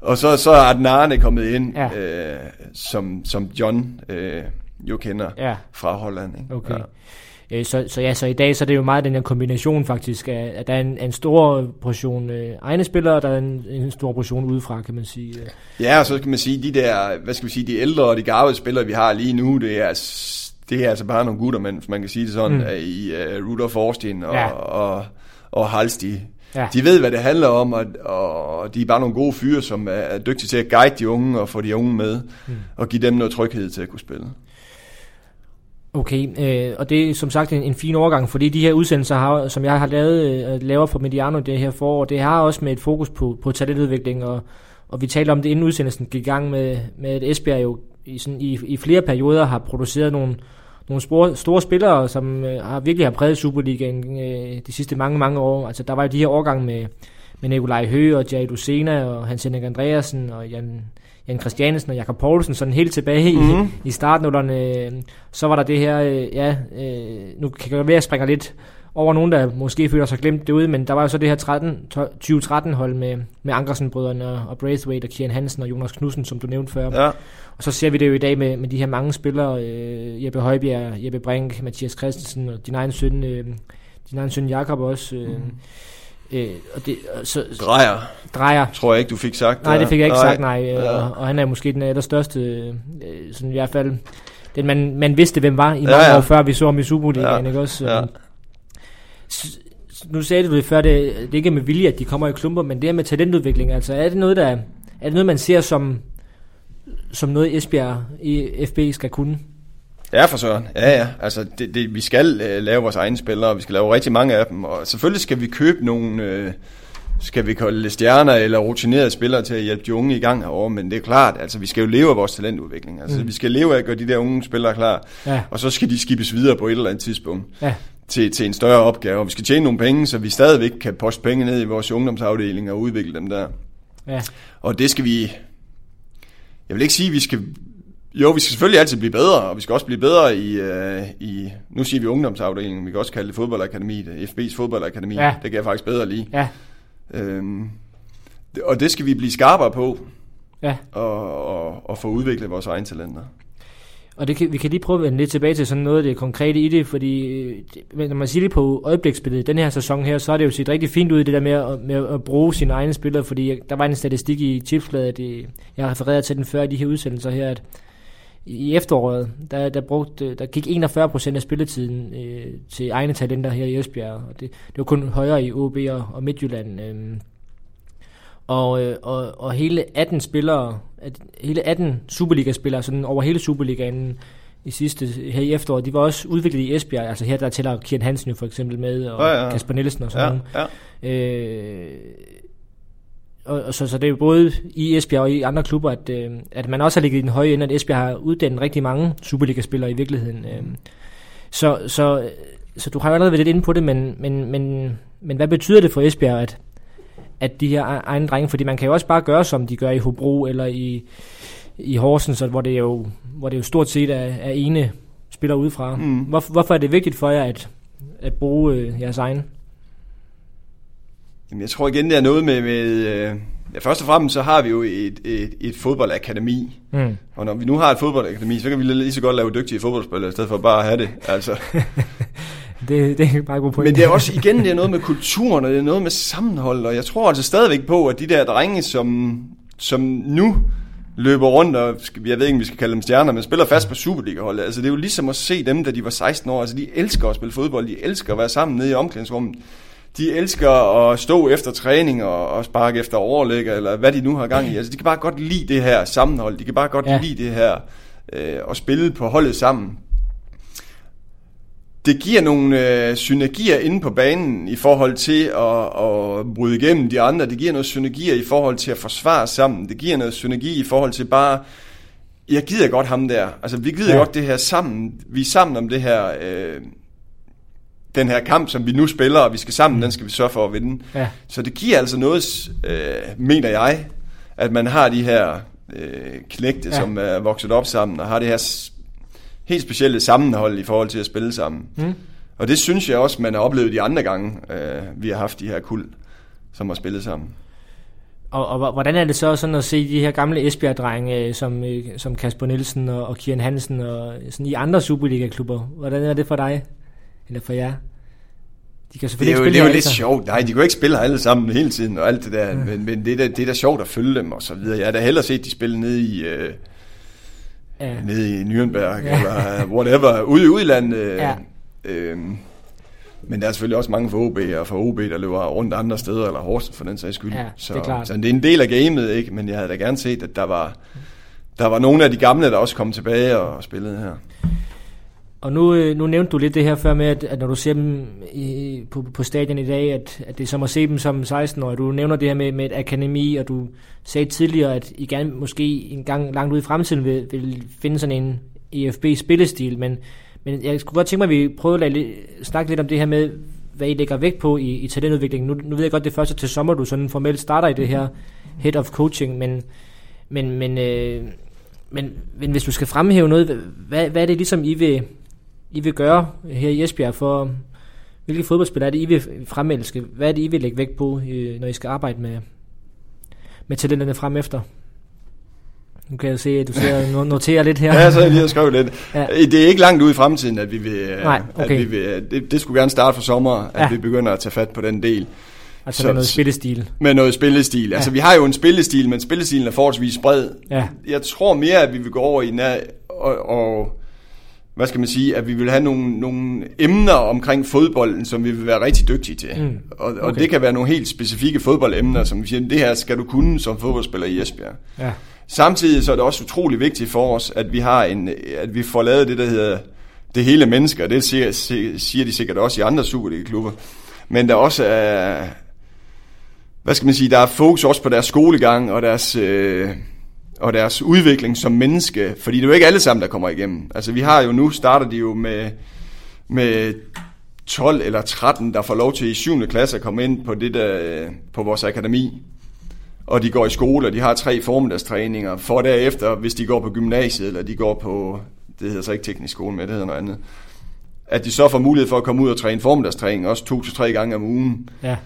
Og så, så er Adnane kommet ind, ja. øh, som, som John øh, jo kender ja. fra Holland. Ikke? Okay. Ja. Øh, så, så ja, så i dag så er det jo meget den her kombination faktisk, af, at der er en, en stor portion øh, egne spillere, og der er en, en stor portion udefra, kan man sige. Ja, og så kan man sige, de der, hvad skal vi sige, de ældre og de gamle spillere, vi har lige nu, det er, det er altså bare nogle gutter, man, man kan sige det sådan, mm. i uh, Rudolf Forsten og, ja. og, og Halsti. Ja. De ved, hvad det handler om, og, og de er bare nogle gode fyre, som er dygtige til at guide de unge og få de unge med, mm. og give dem noget tryghed til at kunne spille. Okay, øh, og det er som sagt en, en fin overgang, fordi de her udsendelser, har, som jeg har lavet, øh, laver for Mediano det her forår, det har også med et fokus på, på talentudvikling, og, og vi talte om det inden udsendelsen gik i gang med, med at Esbjerg jo i, sådan, i, i flere perioder har produceret nogle, nogle spore, store spillere, som øh, har virkelig har præget Superligaen øh, de sidste mange, mange år. Altså der var jo de her årgange med, med Nikolaj Høgh og Jadu Sena og Hans Henrik Andreasen og Jan Jan Christiansen og Jakob Poulsen, sådan helt tilbage mm. i, mhm. i startnullerne. Så var der det her, øh, ja, øh, nu kan jeg være, at jeg springer lidt over nogen, der måske føler sig glemt derude, men der var jo så det her 13, 2013-hold med, med Ankersen-brødrene og Braithwaite og Kian Hansen og Jonas Knudsen, som du nævnte før. Ja. Og så ser vi det jo i dag med, med de her mange spillere, øh, Jeppe Højbjerg, Jeppe Brink, Mathias Christensen og din egen søn, øh, din egen søn Jakob også. Øh, mm. Øh, og det, så, drejer. Drejer. Tror jeg ikke, du fik sagt. Nej, det fik jeg ikke nej. sagt, nej. Ja. Og, og han er måske den allerstørste, øh, sådan i hvert fald, den man, man vidste, hvem var i mange ja, ja. år før vi så ham i Superligaen, ja. ikke også? Ja. Så, nu sagde du det før, det, det ikke er med vilje, at de kommer i klumper, men det er med talentudvikling, altså er det noget, der, er det noget, man ser som, som noget Esbjerg i FB skal kunne? Ja, for søren. Ja, ja. Altså, det, det, vi skal uh, lave vores egne spillere, og vi skal lave rigtig mange af dem. Og selvfølgelig skal vi købe nogle, uh, skal vi kolde stjerner eller rutinerede spillere til at hjælpe de unge i gang herovre. Men det er klart, altså, vi skal jo leve af vores talentudvikling. Altså, mm. vi skal leve af at gøre de der unge spillere klar. Ja. Og så skal de skibes videre på et eller andet tidspunkt. Ja. Til, til en større opgave. Og vi skal tjene nogle penge, så vi stadigvæk kan poste penge ned i vores ungdomsafdeling og udvikle dem der. Ja. Og det skal vi... Jeg vil ikke sige, at vi skal jo, vi skal selvfølgelig altid blive bedre, og vi skal også blive bedre i, uh, i nu siger vi ungdomsafdelingen, vi kan også kalde det fodboldakademi, det FB's fodboldakademi, ja. det kan jeg faktisk bedre lide. Ja. Øhm, og det skal vi blive skarpere på, ja. og, og, og få udviklet vores egne talenter. Og det kan, vi kan lige prøve at vende lidt tilbage til sådan noget af det konkrete i det, fordi øh, når man siger det på øjebliksbilledet, den her sæson her, så er det jo set rigtig fint ud, det der med at, med at bruge sine egne spillere, fordi der var en statistik i tipsbladet, at jeg refererede til den før i de her udsendelser her, at i efteråret, der, der, brugte, der gik 41 procent af spilletiden øh, til egne talenter her i Esbjerg, og det, det var kun højere i OB og, og Midtjylland. Øh. Og, øh, og, og hele 18 spillere, at hele 18 Superliga-spillere, sådan over hele Superligaen i sidste, her i efteråret, de var også udviklet i Esbjerg. Altså her der tæller Kian Hansen jo for eksempel med, og ja, ja. Kasper Nielsen og sådan ja, noget. Ja. Øh, og, og så, så det er jo både i Esbjerg og i andre klubber, at, øh, at man også har ligget i den høje ende, at Esbjerg har uddannet rigtig mange Superliga-spillere i virkeligheden. Øh. Så, så, så du har jo allerede været lidt inde på det, men, men, men, men hvad betyder det for Esbjerg, at, at de her egne drenge, fordi man kan jo også bare gøre, som de gør i Hobro eller i, i Horsens, hvor det jo, hvor det jo stort set er, er ene spiller udefra. Mm. Hvor, hvorfor er det vigtigt for jer at, at bruge øh, jeres egen? Jamen, jeg tror igen, det er noget med... med øh, ja, først og fremmest så har vi jo et, et, et fodboldakademi. Mm. Og når vi nu har et fodboldakademi, så kan vi lige så godt lave dygtige fodboldspillere, i stedet for bare at have det. Altså. [laughs] det, det er bare god point. Men det er også igen det er noget med kulturen, og det er noget med sammenhold, og jeg tror altså stadigvæk på, at de der drenge, som, som nu løber rundt, og jeg ved ikke, om vi skal kalde dem stjerner, men spiller fast på Superliga-holdet. Altså, det er jo ligesom at se dem, da de var 16 år. Altså, de elsker at spille fodbold, de elsker at være sammen nede i omklædningsrummet de elsker at stå efter træning og, og sparke efter overlæg, eller hvad de nu har gang i. Altså, de kan bare godt lide det her sammenhold. De kan bare godt ja. lide det her øh, at spille på holdet sammen. Det giver nogle øh, synergier inde på banen i forhold til at, at bryde igennem de andre. Det giver noget synergier i forhold til at forsvare sammen. Det giver noget synergi i forhold til bare, jeg gider godt ham der. Altså, vi gider ja. godt det her sammen. Vi er sammen om det her... Øh, den her kamp, som vi nu spiller, og vi skal sammen, den skal vi sørge for at vinde. Ja. Så det giver altså noget, øh, mener jeg, at man har de her øh, knægte, ja. som er vokset op sammen, og har det her helt specielle sammenhold i forhold til at spille sammen. Mm. Og det synes jeg også, man har oplevet de andre gange, øh, vi har haft de her kul, som har spillet sammen. Og, og hvordan er det så sådan at se de her gamle Esbjerg-drenge, øh, som, øh, som Kasper Nielsen og, og Kian Hansen, og sådan i andre Superliga-klubber? Hvordan er det for dig? Eller for jer? De kan selvfølgelig det er jo, ikke spille det er jo lidt sjovt. Nej, de kan jo ikke spille her alle sammen hele tiden og alt det der. Ja. Men, men det, er da, det er da sjovt at følge dem og så videre. Jeg har da hellere set de spille nede i... Øh, ja. nede i Nürnberg ja. eller whatever, ude i udlandet. Ja. Øh, men der er selvfølgelig også mange for OB og for OB, der løber rundt andre steder, eller Horsens for den sags skyld. Ja, så, det er klart. så det er en del af gamet, ikke? men jeg havde da gerne set, at der var, der var nogle af de gamle, der også kom tilbage og spillede her. Og nu, øh, nu nævnte du lidt det her før med, at, at når du ser dem i, på, på stadion i dag, at, at det er som at se dem som 16-årige. Du nævner det her med, med et akademi, og du sagde tidligere, at I gerne måske en gang langt ud i fremtiden vil, vil finde sådan en EFB-spillestil, men, men jeg skulle godt tænke mig, at vi prøver at lade, snakke lidt om det her med, hvad I lægger vægt på i, i talentudviklingen. Nu, nu ved jeg godt, det er første til sommer, du sådan formelt starter i det her head of coaching, men, men, men, øh, men, men hvis du skal fremhæve noget, hvad, hvad er det ligesom, I vil, i vil gøre her i Esbjerg for, hvilke fodboldspillere er det, I vil fremelske? Hvad er det, I vil lægge vægt på, øh, når I skal arbejde med, med talenterne frem efter? Nu kan jeg se, at du ser noterer lidt her. [laughs] ja, så jeg lige skrevet lidt. Ja. Det er ikke langt ude i fremtiden, at vi vil... Øh, Nej, okay. at vi vil det, det skulle gerne starte for sommer, at ja. vi begynder at tage fat på den del. Altså så, med noget spillestil. Med noget spillestil. Ja. Altså vi har jo en spillestil, men spillestilen er forholdsvis bred. Ja. Jeg tror mere, at vi vil gå over i den og, og hvad skal man sige, at vi vil have nogle, nogle emner omkring fodbolden, som vi vil være rigtig dygtige til. Mm. Og, og okay. det kan være nogle helt specifikke fodboldemner, som vi siger, det her skal du kunne som fodboldspiller i Esbjerg. Ja. Samtidig så er det også utrolig vigtigt for os, at vi har en, at vi får lavet det, der hedder det hele mennesker. Det siger, siger de sikkert også i andre Superliga-klubber. Men der også er, hvad skal man sige, der er fokus også på deres skolegang og deres, øh, og deres udvikling som menneske, fordi det er jo ikke alle sammen, der kommer igennem. Altså vi har jo nu, starter de jo med, med 12 eller 13, der får lov til i 7. klasse at komme ind på, det der, på vores akademi. Og de går i skole, og de har tre formiddagstræninger, for derefter, hvis de går på gymnasiet, eller de går på, det hedder så ikke teknisk skole, men det hedder noget andet, at de så får mulighed for at komme ud og træne formiddagstræning, også to til tre gange om ugen. Ja.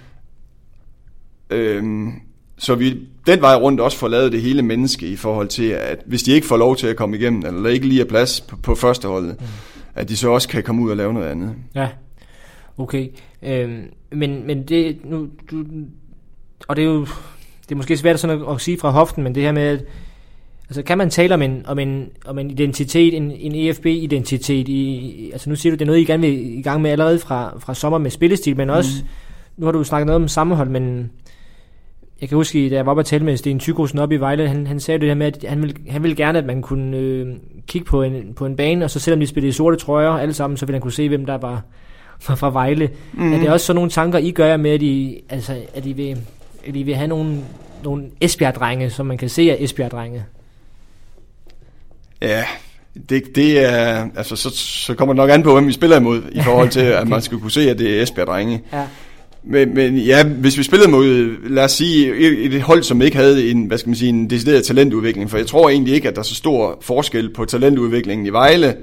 Øhm, så vi den vej rundt også får lavet det hele menneske i forhold til, at hvis de ikke får lov til at komme igennem, eller der ikke lige er plads på, på førsteholdet, mm. at de så også kan komme ud og lave noget andet. Ja, okay. Øhm, men, men det, nu, du, og det er jo, det er måske svært sådan at, at sige fra hoften, men det her med, at, altså kan man tale om en, om en, om en identitet, en, en EFB-identitet, i, altså nu siger du, det er noget, I gerne vil i gang med allerede fra, fra sommer med spillestil, men også, mm. nu har du snakket noget om sammenhold, men jeg kan huske, da jeg var oppe og tale med Sten Tygrosen op i Vejle, han, han sagde det her med, at han ville, han ville gerne, at man kunne øh, kigge på en, på en bane, og så selvom de spillede i sorte trøjer alle sammen, så ville han kunne se, hvem der var, [laughs] var fra Vejle. Mm. Er det også sådan nogle tanker, I gør med, at I, altså, at I, vil, at I vil have nogle, nogle Esbjerg-drenge, som man kan se af Esbjerg-drenge? Ja, det, det er, altså, så, så kommer det nok an på, hvem vi spiller imod, i forhold til, [laughs] at man skal kunne se, at det er Esbjerg-drenge. Ja. Men, men ja, hvis vi spillede mod, lad os sige, et, et hold, som ikke havde en, hvad skal man sige, en decideret talentudvikling, for jeg tror egentlig ikke, at der er så stor forskel på talentudviklingen i Vejle,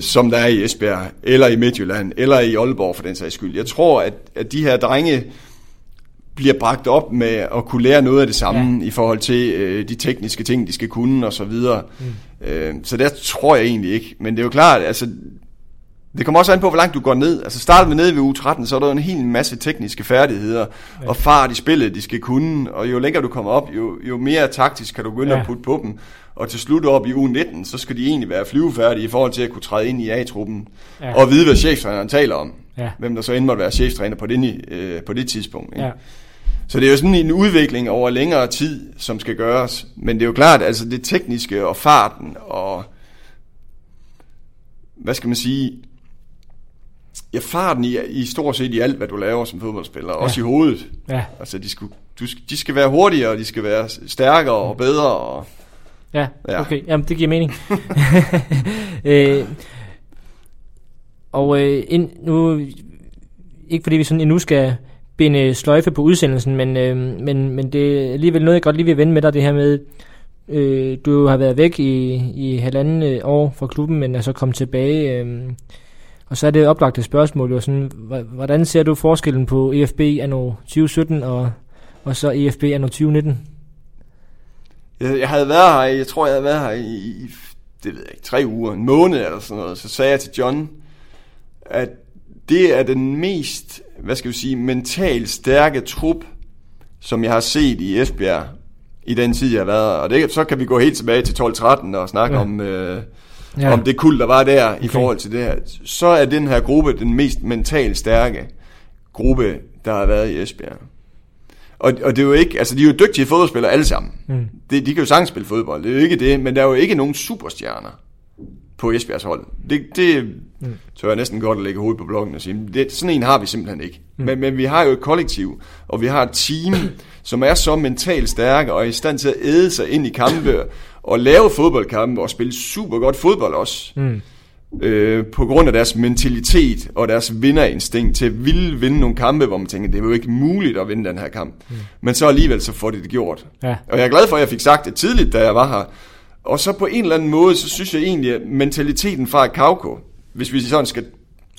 som der er i Esbjerg, eller i Midtjylland, eller i Aalborg for den sags skyld. Jeg tror, at, at de her drenge bliver bragt op med at kunne lære noget af det samme ja. i forhold til øh, de tekniske ting, de skal kunne og så videre. Mm. Øh, så der tror jeg egentlig ikke. Men det er jo klart, altså det kommer også an på, hvor langt du går ned. Altså starter vi nede ved u 13, så er der en hel masse tekniske færdigheder ja. og fart i spillet, de skal kunne. Og jo længere du kommer op, jo, jo mere taktisk kan du begynde ja. at putte på dem. Og til slut op i u 19, så skal de egentlig være flyvefærdige i forhold til at kunne træde ind i A-truppen. Ja. Og vide, hvad cheftræneren taler om. Ja. Hvem der så end måtte være cheftræner på det, øh, på det tidspunkt. Ikke? Ja. Så det er jo sådan en udvikling over længere tid, som skal gøres. Men det er jo klart, altså det tekniske og farten og hvad skal man sige, ja, farten i, i stort set i alt, hvad du laver som fodboldspiller, ja. også i hovedet. Ja. Altså, de skal, du, de skal være hurtigere, de skal være stærkere og bedre. Og, ja, ja, okay. Jamen, det giver mening. [laughs] øh, og øh, ind, nu, ikke fordi vi sådan endnu skal binde sløjfe på udsendelsen, men, øh, men, men det er alligevel noget, jeg godt lige vil vende med dig, det her med, øh, du har været væk i, i halvanden øh, år fra klubben, men er så kommet tilbage. Øh, og så er det oplagte spørgsmål jo sådan, hvordan ser du forskellen på EFB anno 2017 og, og så EFB anno 2019? Jeg, jeg havde været her, jeg tror jeg havde været her i, i det ved jeg ikke, tre uger, en måned eller sådan noget. Så sagde jeg til John, at det er den mest, hvad skal vi sige, mentalt stærke trup, som jeg har set i Esbjerg i den tid, jeg har været Og det, så kan vi gå helt tilbage til 12-13 og snakke ja. om... Øh, ja. om det kul, der var der okay. i forhold til det her, så er den her gruppe den mest mentalt stærke gruppe, der har været i Esbjerg. Og, og det er jo ikke, altså de er jo dygtige fodboldspillere alle sammen. Mm. Det, de kan jo sagtens spille fodbold, det er jo ikke det, men der er jo ikke nogen superstjerner på Esbjergs hold. Det, det mm. tør jeg næsten godt at lægge hovedet på blokken og sige, det, sådan en har vi simpelthen ikke. Mm. Men, men vi har jo et kollektiv, og vi har et team, som er så mentalt stærke og er i stand til at æde sig ind i kampe [clears throat] og lave fodboldkampe og spille super godt fodbold også. Mm. Øh, på grund af deres mentalitet og deres vinderinstinkt til at ville vinde nogle kampe, hvor man tænker, det er jo ikke muligt at vinde den her kamp. Mm. Men så alligevel så får de det gjort. Ja. Og jeg er glad for, at jeg fik sagt det tidligt, da jeg var her. Og så på en eller anden måde, så synes jeg egentlig, at mentaliteten fra Kauko, hvis vi sådan skal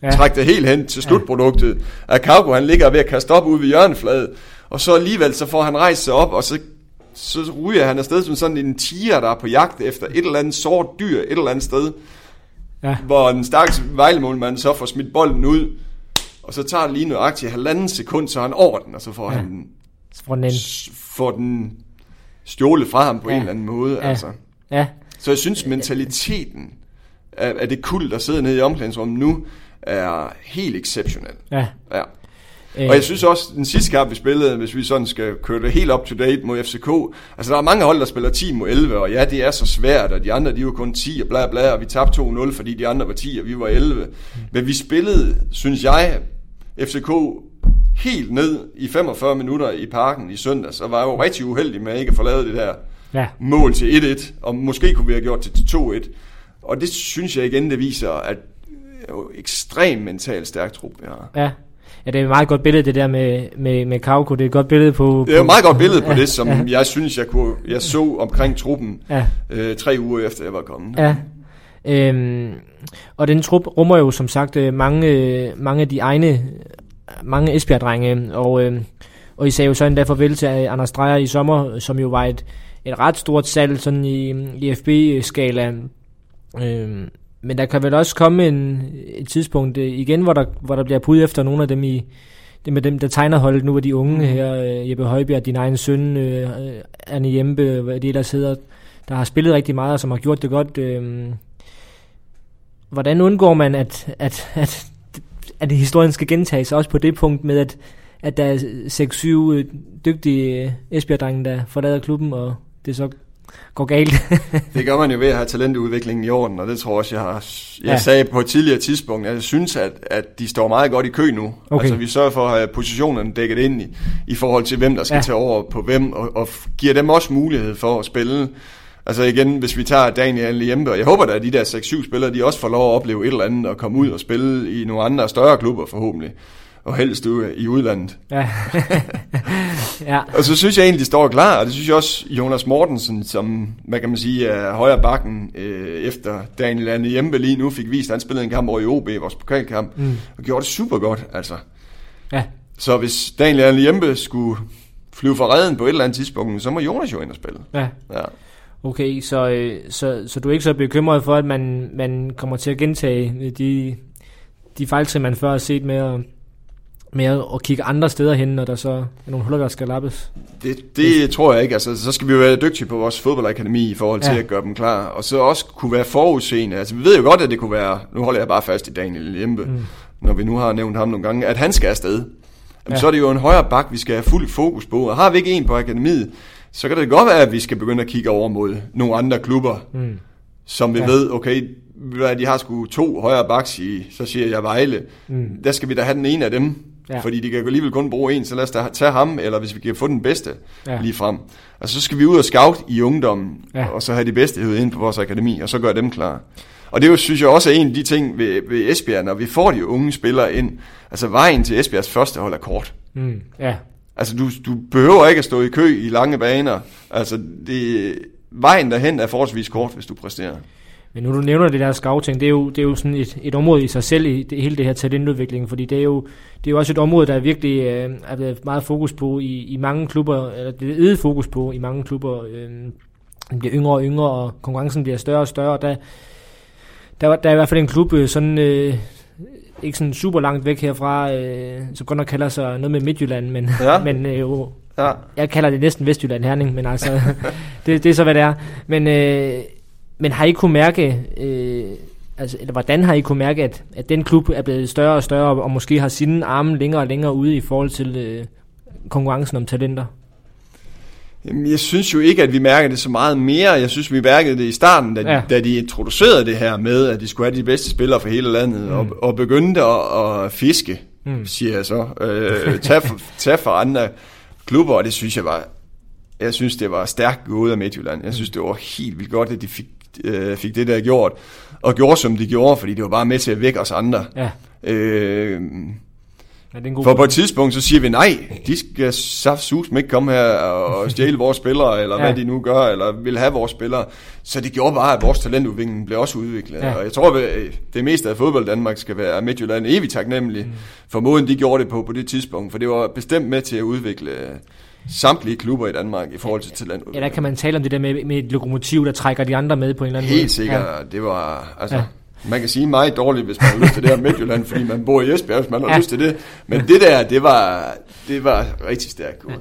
ja. trække det helt hen til slutproduktet, at Kauko han ligger ved at kaste op ud ved hjørnefladet, og så alligevel så får han rejst sig op, og så så ryger han afsted som sådan en tiger, der er på jagt efter et eller andet sort dyr et eller andet sted. Ja. Hvor den stakkels vejlemålmand så får smidt bolden ud, og så tager det lige nøjagtigt halvanden sekund, så han over den, og så får ja. han så får den, får den stjålet fra ham på ja. en eller anden måde. Ja. Altså. Ja. Så jeg synes, mentaliteten af, af det kul, der sidder nede i omklædningsrummet nu, er helt exceptionelt. Ja. ja. Øh. Og jeg synes også, den sidste kamp, vi spillede, hvis vi sådan skal køre det helt up to date mod FCK, altså der er mange hold, der spiller 10 mod 11, og ja, det er så svært, og de andre, de var kun 10 og bla bla, og vi tabte 2-0, fordi de andre var 10, og vi var 11. Men vi spillede, synes jeg, FCK helt ned i 45 minutter i parken i søndags, og var jo rigtig uheldig med at ikke at få lavet det der ja. mål til 1-1, og måske kunne vi have gjort det til 2-1. Og det synes jeg igen, det viser, at jo ekstremt mentalt stærk trup, vi har. Ja. Ja, det er et meget godt billede, det der med, med, med Kauko. Det er et godt billede på... Det er et meget godt billede på ja, det, som ja. jeg synes, jeg, kunne, jeg så omkring truppen ja. øh, tre uger efter, jeg var kommet. Ja. Øhm, og den trup rummer jo som sagt øh, mange, mange af de egne, mange Esbjerg-drenge, og, øh, og I sagde jo så endda farvel til Anders Dreyer i sommer, som jo var et, et ret stort salg sådan i, i FB-skala. Øhm, men der kan vel også komme en, et tidspunkt øh, igen, hvor der, hvor der bliver pud efter nogle af dem i det med dem, der tegner holdet nu, af de unge mm. her, øh, Jeppe Højbjerg, din egen søn, øh, Anne Jempe, hvad det der sidder, der har spillet rigtig meget, og som har gjort det godt. Øh, hvordan undgår man, at, at, at, at historien skal gentage sig også på det punkt med, at, at der er 6-7 dygtige Esbjerg-drenge, der forlader klubben, og det så går galt. [laughs] det gør man jo ved at have talentudviklingen i orden, og det tror jeg også, jeg har jeg ja. sagde på et tidligere tidspunkt. Jeg synes, at, at de står meget godt i kø nu. Okay. Altså vi sørger for at have positionerne dækket ind i, i forhold til, hvem der skal ja. tage over på hvem, og, og giver dem også mulighed for at spille. Altså igen, hvis vi tager Daniel Jempe, og jeg håber da, at de der 6-7 spillere, de også får lov at opleve et eller andet og komme ud og spille i nogle andre større klubber forhåbentlig og helst i udlandet. Ja. [laughs] ja. Og så synes jeg egentlig, de står klar, og det synes jeg også Jonas Mortensen, som, hvad kan man sige, er højre bakken øh, efter Daniel Anne Hjemme lige nu fik vist, at han spillede en kamp over i OB, vores pokalkamp, mm. og gjorde det super godt, altså. Ja. Så hvis Daniel Anne Hjemme skulle flyve fra redden på et eller andet tidspunkt, så må Jonas jo ind og spille. Ja. ja. Okay, så, øh, så, så du er ikke så bekymret for, at man, man kommer til at gentage de, de fejltrin, man før har set med at med at kigge andre steder hen, når der så er nogle huller, der skal lappes? Det, det tror jeg ikke. Altså, så skal vi jo være dygtige på vores fodboldakademi i forhold til ja. at gøre dem klar. Og så også kunne være forudseende. Altså, vi ved jo godt, at det kunne være, nu holder jeg bare fast i Daniel Jempe, mm. når vi nu har nævnt ham nogle gange, at han skal afsted. Jamen, ja. Så er det jo en højere bak, vi skal have fuld fokus på. Og har vi ikke en på akademiet, så kan det godt være, at vi skal begynde at kigge over mod nogle andre klubber, mm. som vi ja. ved, okay, de har sgu to højere baks i, så siger jeg Vejle. Mm. Der skal vi da have den ene af dem Ja. Fordi de kan alligevel kun bruge en, så lad os da tage ham, eller hvis vi kan få den bedste ja. lige frem. Og så skal vi ud og scout i ungdommen, ja. og så have de bedste hed ind på vores akademi, og så gøre dem klar. Og det jo, synes jeg også er en af de ting ved, ved Esbjerg, når vi får de unge spillere ind. Altså vejen til Esbjergs første hold er kort. Mm, ja. Altså du, du behøver ikke at stå i kø i lange baner. Altså det, vejen derhen er forholdsvis kort, hvis du præsterer. Men nu du nævner det der scouting, det er jo, det er jo sådan et, et område i sig selv i det, hele det her talentudvikling, fordi det er jo, det er jo også et område, der er virkelig øh, er blevet meget fokus på i, i mange klubber, eller det er øget fokus på i mange klubber. Øh, den bliver yngre og yngre, og konkurrencen bliver større og større, og der, der, der er i hvert fald en klub, øh, sådan, øh, ikke sådan super langt væk herfra, øh, som godt nok kalder sig noget med Midtjylland, men, ja. [laughs] men øh, jo, ja. jeg kalder det næsten Vestjylland Herning, men altså, [laughs] det, det er så, hvad det er. Men øh, men har I kunne mærke, øh, altså, eller hvordan har I kunne mærke, at, at den klub er blevet større og større, og måske har sine arme længere og længere ude i forhold til øh, konkurrencen om talenter? Jamen, jeg synes jo ikke, at vi mærker det så meget mere. Jeg synes, vi mærkede det i starten, da, ja. da de introducerede det her med, at de skulle have de bedste spillere for hele landet, mm. og, og begyndte at, at fiske, mm. siger jeg så. Øh, [laughs] tag, for, tag for andre klubber, og det synes jeg var jeg synes, det var stærkt gået af Midtjylland. Jeg synes, det var helt vildt godt, at de fik, øh, fik det der gjort. Og gjorde, som de gjorde, fordi det var bare med til at vække os andre. Ja. Øh, Ja, det er en god For på et tidspunkt, så siger vi, nej, de skal sus ikke komme her og [laughs] stjæle vores spillere, eller ja. hvad de nu gør, eller vil have vores spillere. Så det gjorde bare, at vores talentudvikling blev også udviklet. Ja. Og jeg tror, at det meste af fodbold Danmark skal være Midtjylland evigt taknemmelig mm. for måden, de gjorde det på på det tidspunkt. For det var bestemt med til at udvikle samtlige klubber i Danmark i forhold til talent. Ja, der kan man tale om det der med, med et lokomotiv, der trækker de andre med på en eller anden Helt måde. Helt sikkert. Ja. Det var, altså, ja. Man kan sige meget dårligt, hvis man har lyst til det her Midtjylland, fordi man bor i Esbjerg, hvis man har ja. lyst til det. Men det der, det var, det var rigtig stærkt. Ja.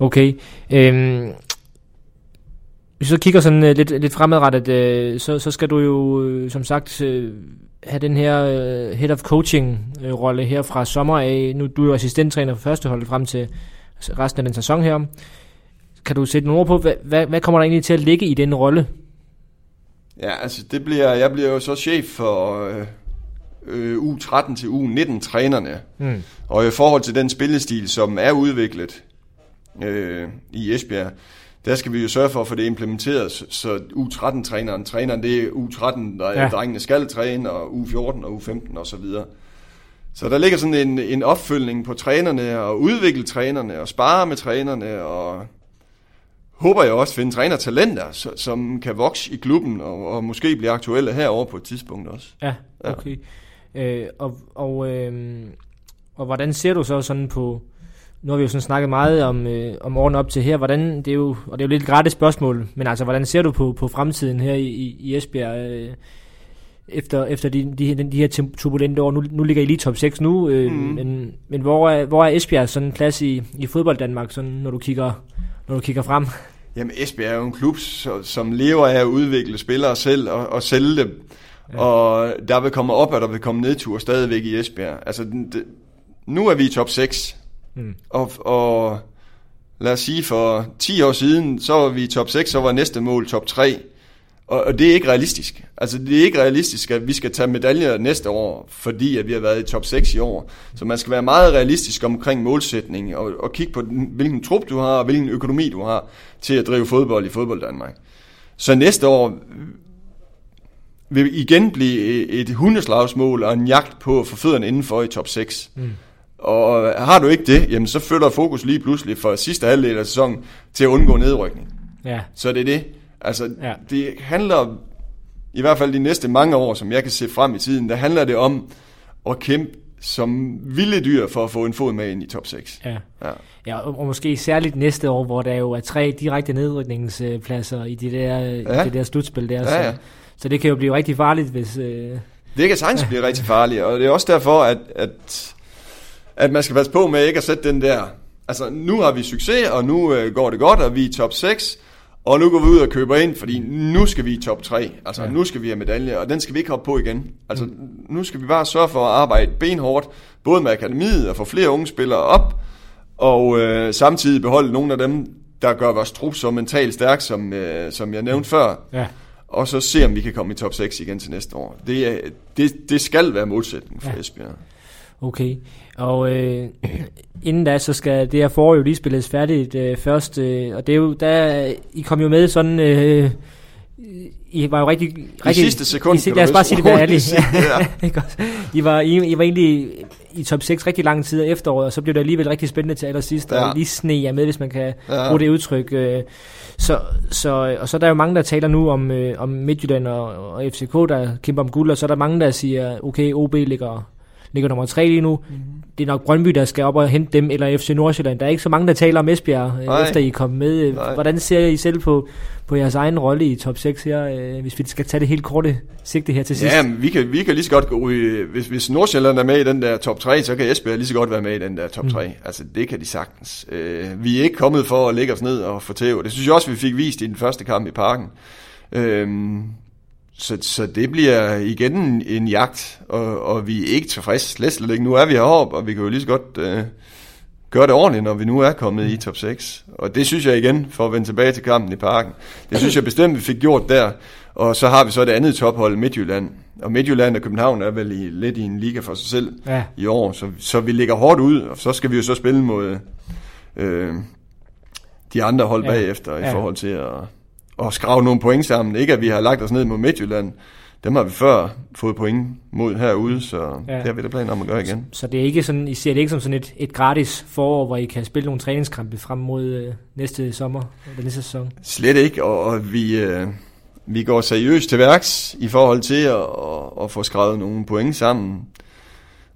Okay. Øhm, Hvis du så kigger sådan uh, lidt, lidt fremadrettet, uh, så, så skal du jo, uh, som sagt, uh, have den her uh, head of coaching-rolle uh, her fra sommer af. Nu du er jo assistenttræner for førsteholdet frem til resten af den sæson her. Kan du sætte nogle ord på, hvad, hvad, hvad kommer der egentlig til at ligge i den rolle? Ja, altså det bliver, jeg bliver jo så chef for øh, øh, U13 til U19 trænerne. Mm. Og i forhold til den spillestil, som er udviklet øh, i Esbjerg, der skal vi jo sørge for at få det implementeret, så U13-træneren, træneren det er U13, der ja. drengene skal træne, og U14 og U15 og så videre. Så der ligger sådan en, en opfølgning på trænerne, og udvikle trænerne, og spare med trænerne, og håber jeg også finde trænertalenter, som kan vokse i klubben, og, og måske blive aktuelle herover på et tidspunkt også. Ja, okay. Ja. Øh, og, og, øh, og hvordan ser du så sådan på, nu har vi jo sådan snakket meget om, øh, om årene op til her, hvordan, det er jo, og det er jo lidt et gratis spørgsmål, men altså, hvordan ser du på, på fremtiden her i, i, Esbjerg, øh, efter, efter de, de, de her turbulente år. Nu, nu ligger I lige top 6 nu, øh, mm. men, men hvor, er, hvor er Esbjerg sådan en plads i, i fodbold Danmark, sådan, når, du kigger, når du kigger frem? Jamen Esbjerg er jo en klub, som lever af at udvikle spillere selv og, og sælge dem. Ja. Og der vil komme op, og der vil komme nedtur stadigvæk i Esbjerg. Altså, det, nu er vi i top 6. Mm. Og, og lad os sige, for 10 år siden, så var vi i top 6, så var næste mål top 3. Og, og det er ikke realistisk. Altså, det er ikke realistisk, at vi skal tage medaljer næste år, fordi at vi har været i top 6 i år. Så man skal være meget realistisk omkring målsætning, og, og kigge på, hvilken trup du har, og hvilken økonomi du har til at drive fodbold i fodbold Danmark. Så næste år vil igen blive et hundeslagsmål og en jagt på at få fødderne indenfor i top 6. Mm. Og har du ikke det, jamen så flytter fokus lige pludselig fra sidste halvdel af sæsonen til at undgå nedrykning. Ja. Så det er det. Altså, ja. det handler, i hvert fald de næste mange år, som jeg kan se frem i tiden, der handler det om at kæmpe som vilde dyr for at få en fod med ind i top 6. Ja, ja. ja og måske særligt næste år, hvor der jo er tre direkte nedrykningspladser i det der, ja. det der slutspil der. Ja, ja. Så, så det kan jo blive rigtig farligt, hvis... Øh... Det kan sagtens blive rigtig farligt, og det er også derfor, at, at, at man skal passe på med ikke at sætte den der... Altså, nu har vi succes, og nu øh, går det godt, og vi er i top 6, og nu går vi ud og køber ind, fordi nu skal vi i top 3. Altså, ja. nu skal vi have medalje, og den skal vi ikke hoppe på igen. Altså, mm. nu skal vi bare sørge for at arbejde benhårdt, både med akademiet og få flere unge spillere op, og øh, samtidig beholde nogle af dem, der gør vores trup så mentalt stærk, som, øh, som jeg nævnte før. Ja. Og så se, om vi kan komme i top 6 igen til næste år. Det, det, det skal være målsætningen for ja. Esbjerg. Okay, og øh, [clears throat] inden da, så skal det her forår jo lige spilles færdigt øh, først, øh, og det er jo, der, I kom jo med sådan, øh, I var jo rigtig... I rigtig, sidste sekund, I, lad os bare sige det ærligt. Ja. [laughs] I, var, I, I var egentlig i top 6 rigtig lang tid af efteråret, og så blev det alligevel rigtig spændende til allersidst, ja. og lige sne jer med, hvis man kan ja. bruge det udtryk. Øh, så, så, og så er der jo mange, der taler nu om, øh, om Midtjylland og, og FCK, der kæmper om guld, og så er der mange, der siger, okay, OB ligger ligger nummer 3 lige nu. Mm-hmm. Det er nok Brøndby, der skal op og hente dem, eller FC Nordsjælland. Der er ikke så mange, der taler om Esbjerg, øh, Nej. efter I er kommet med. Nej. Hvordan ser I selv på, på jeres egen rolle i top 6 her, øh, hvis vi skal tage det helt korte sigte her til sidst? Ja, vi kan, vi kan lige så godt gå i, hvis, hvis Nordsjælland er med i den der top 3, så kan Esbjerg lige så godt være med i den der top 3. Mm. Altså, det kan de sagtens. Øh, vi er ikke kommet for at lægge os ned og få tæv. Det synes jeg også, vi fik vist i den første kamp i parken. Øh, så, så det bliver igen en, en jagt, og, og vi er ikke tilfredse slet, slet ikke. Nu er vi heroppe, og vi kan jo lige så godt øh, gøre det ordentligt, når vi nu er kommet i top 6. Og det synes jeg igen, for at vende tilbage til kampen i parken, det synes jeg bestemt, vi fik gjort der. Og så har vi så det andet tophold, Midtjylland. Og Midtjylland og København er vel i, lidt i en liga for sig selv ja. i år, så, så vi ligger hårdt ud, og så skal vi jo så spille mod øh, de andre hold ja. bagefter ja. i forhold til at at skrave nogle point sammen. Ikke at vi har lagt os ned mod Midtjylland. Dem har vi før fået point mod herude, så ja. det har vi da planer om at gøre igen. Så, så det er ikke sådan, I ser det ikke som sådan et, et gratis forår, hvor I kan spille nogle træningskampe frem mod øh, næste sommer, eller næste sæson? Slet ikke, og, og vi, øh, vi går seriøst til værks i forhold til at, at, at få skrevet nogle point sammen.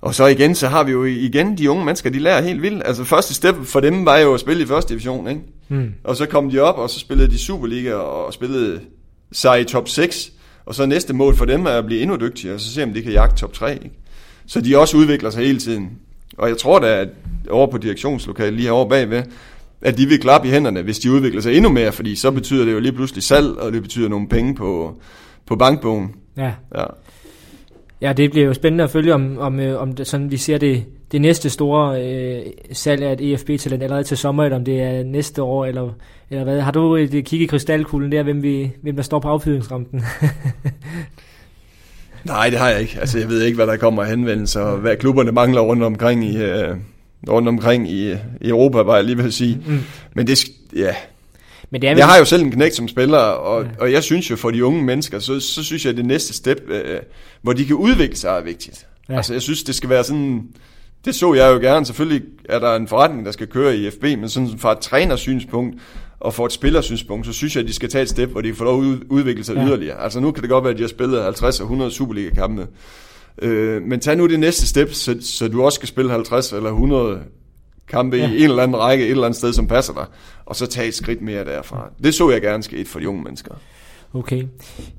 Og så igen, så har vi jo igen de unge mennesker, de lærer helt vildt. Altså første step for dem var jo at spille i første division, ikke? Mm. Og så kom de op, og så spillede de Superliga og spillede sig i top 6. Og så næste mål for dem er at blive endnu dygtigere, og så se om de kan jagte top 3. Ikke? Så de også udvikler sig hele tiden. Og jeg tror da, at over på direktionslokalet lige herovre bagved, at de vil klappe i hænderne, hvis de udvikler sig endnu mere, fordi så betyder det jo lige pludselig salg, og det betyder nogle penge på, på bankbogen. Ja. Ja. Ja, det bliver jo spændende at følge, om, om, øh, om det, sådan, vi ser det, det næste store øh, salg af et EFB-talent allerede til sommer, eller om det er næste år, eller, eller hvad. Har du et kig i krystalkuglen der, hvem, vi, hvem der står på affyringsrampen? [laughs] Nej, det har jeg ikke. Altså, jeg ved ikke, hvad der kommer af henvendelser, og hvad klubberne mangler rundt omkring i, øh, rundt omkring i, i Europa, var jeg lige vil sige. Mm. Men det, ja, men det er vel... Jeg har jo selv en knæk som spiller, og, ja. og jeg synes jo for de unge mennesker, så, så synes jeg, at det næste step, øh, hvor de kan udvikle sig, er vigtigt. Ja. Altså jeg synes, det skal være sådan... Det så jeg jo gerne. Selvfølgelig er der en forretning, der skal køre i FB, men sådan fra et trænersynspunkt og for et spillersynspunkt, så synes jeg, at de skal tage et step, hvor de kan få lov at udvikle sig ja. yderligere. Altså nu kan det godt være, at de har spillet 50 og 100 Superliga-kampe, øh, men tag nu det næste step, så, så du også skal spille 50 eller 100 kampe ja. i en eller anden række et eller andet sted, som passer dig, og så tage et skridt mere derfra. Det så jeg gerne ske for de unge mennesker. Okay.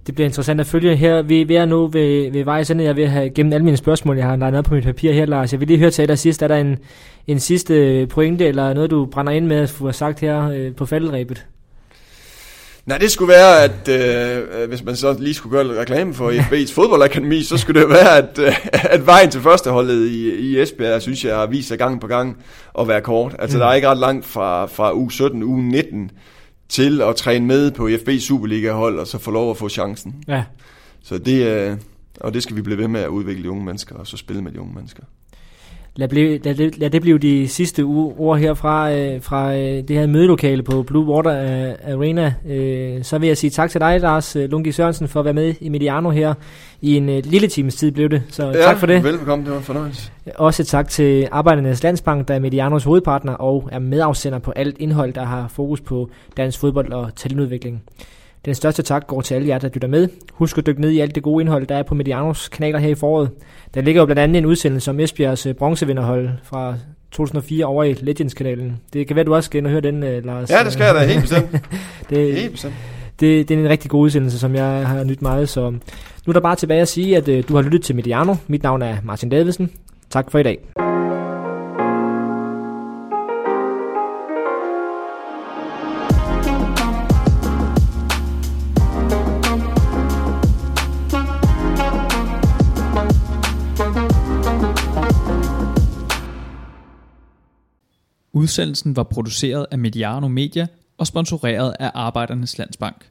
Det bliver interessant at følge her. Vi, er nu ved, ved vejs ende. Jeg vil have gennem alle mine spørgsmål, jeg har lagt ned på mit papir her, Lars. Jeg vil lige høre til dig sidst. Er der en, en sidste pointe, eller noget, du brænder ind med at få sagt her øh, på falderæbet? Nej, det skulle være, at øh, hvis man så lige skulle gøre lidt reklame for [laughs] IFB's fodboldakademi, så skulle det være, at, øh, at vejen til førsteholdet i, i Esbjerg, synes jeg, har vist sig gang på gang at være kort. Altså, mm. der er ikke ret langt fra, fra u 17, u 19 til at træne med på IFB's Superliga-hold, og så få lov at få chancen. Ja. Så det, og det skal vi blive ved med at udvikle de unge mennesker, og så spille med de unge mennesker. Lad, blive, lad, det, lad det blive de sidste ord her fra, øh, fra øh, det her mødelokale på Blue Water øh, Arena. Øh, så vil jeg sige tak til dig, Lars øh, Lungi Sørensen, for at være med i Mediano her. I en øh, lille times tid blev det, så ja, tak for det. velkommen, det var en fornøjelse. Også tak til Arbejdernes Landsbank, der er Medianos hovedpartner og er medafsender på alt indhold, der har fokus på dansk fodbold og talentudvikling. Den største tak går til alle jer, der lytter med. Husk at dykke ned i alt det gode indhold, der er på Medianos kanaler her i foråret. Der ligger jo blandt andet en udsendelse om Esbjergs øh, bronzevinderhold fra 2004 over i Legends-kanalen. Det kan være, du også skal ind og høre den, uh, Lars. Ja, det skal jeg da, helt bestemt. [laughs] det, helt bestemt. Det, det er en rigtig god udsendelse, som jeg har nyt meget. Så nu er der bare tilbage at sige, at uh, du har lyttet til Mediano. Mit navn er Martin Davidsen. Tak for i dag. Udsendelsen var produceret af Mediano Media og sponsoreret af Arbejdernes Landsbank.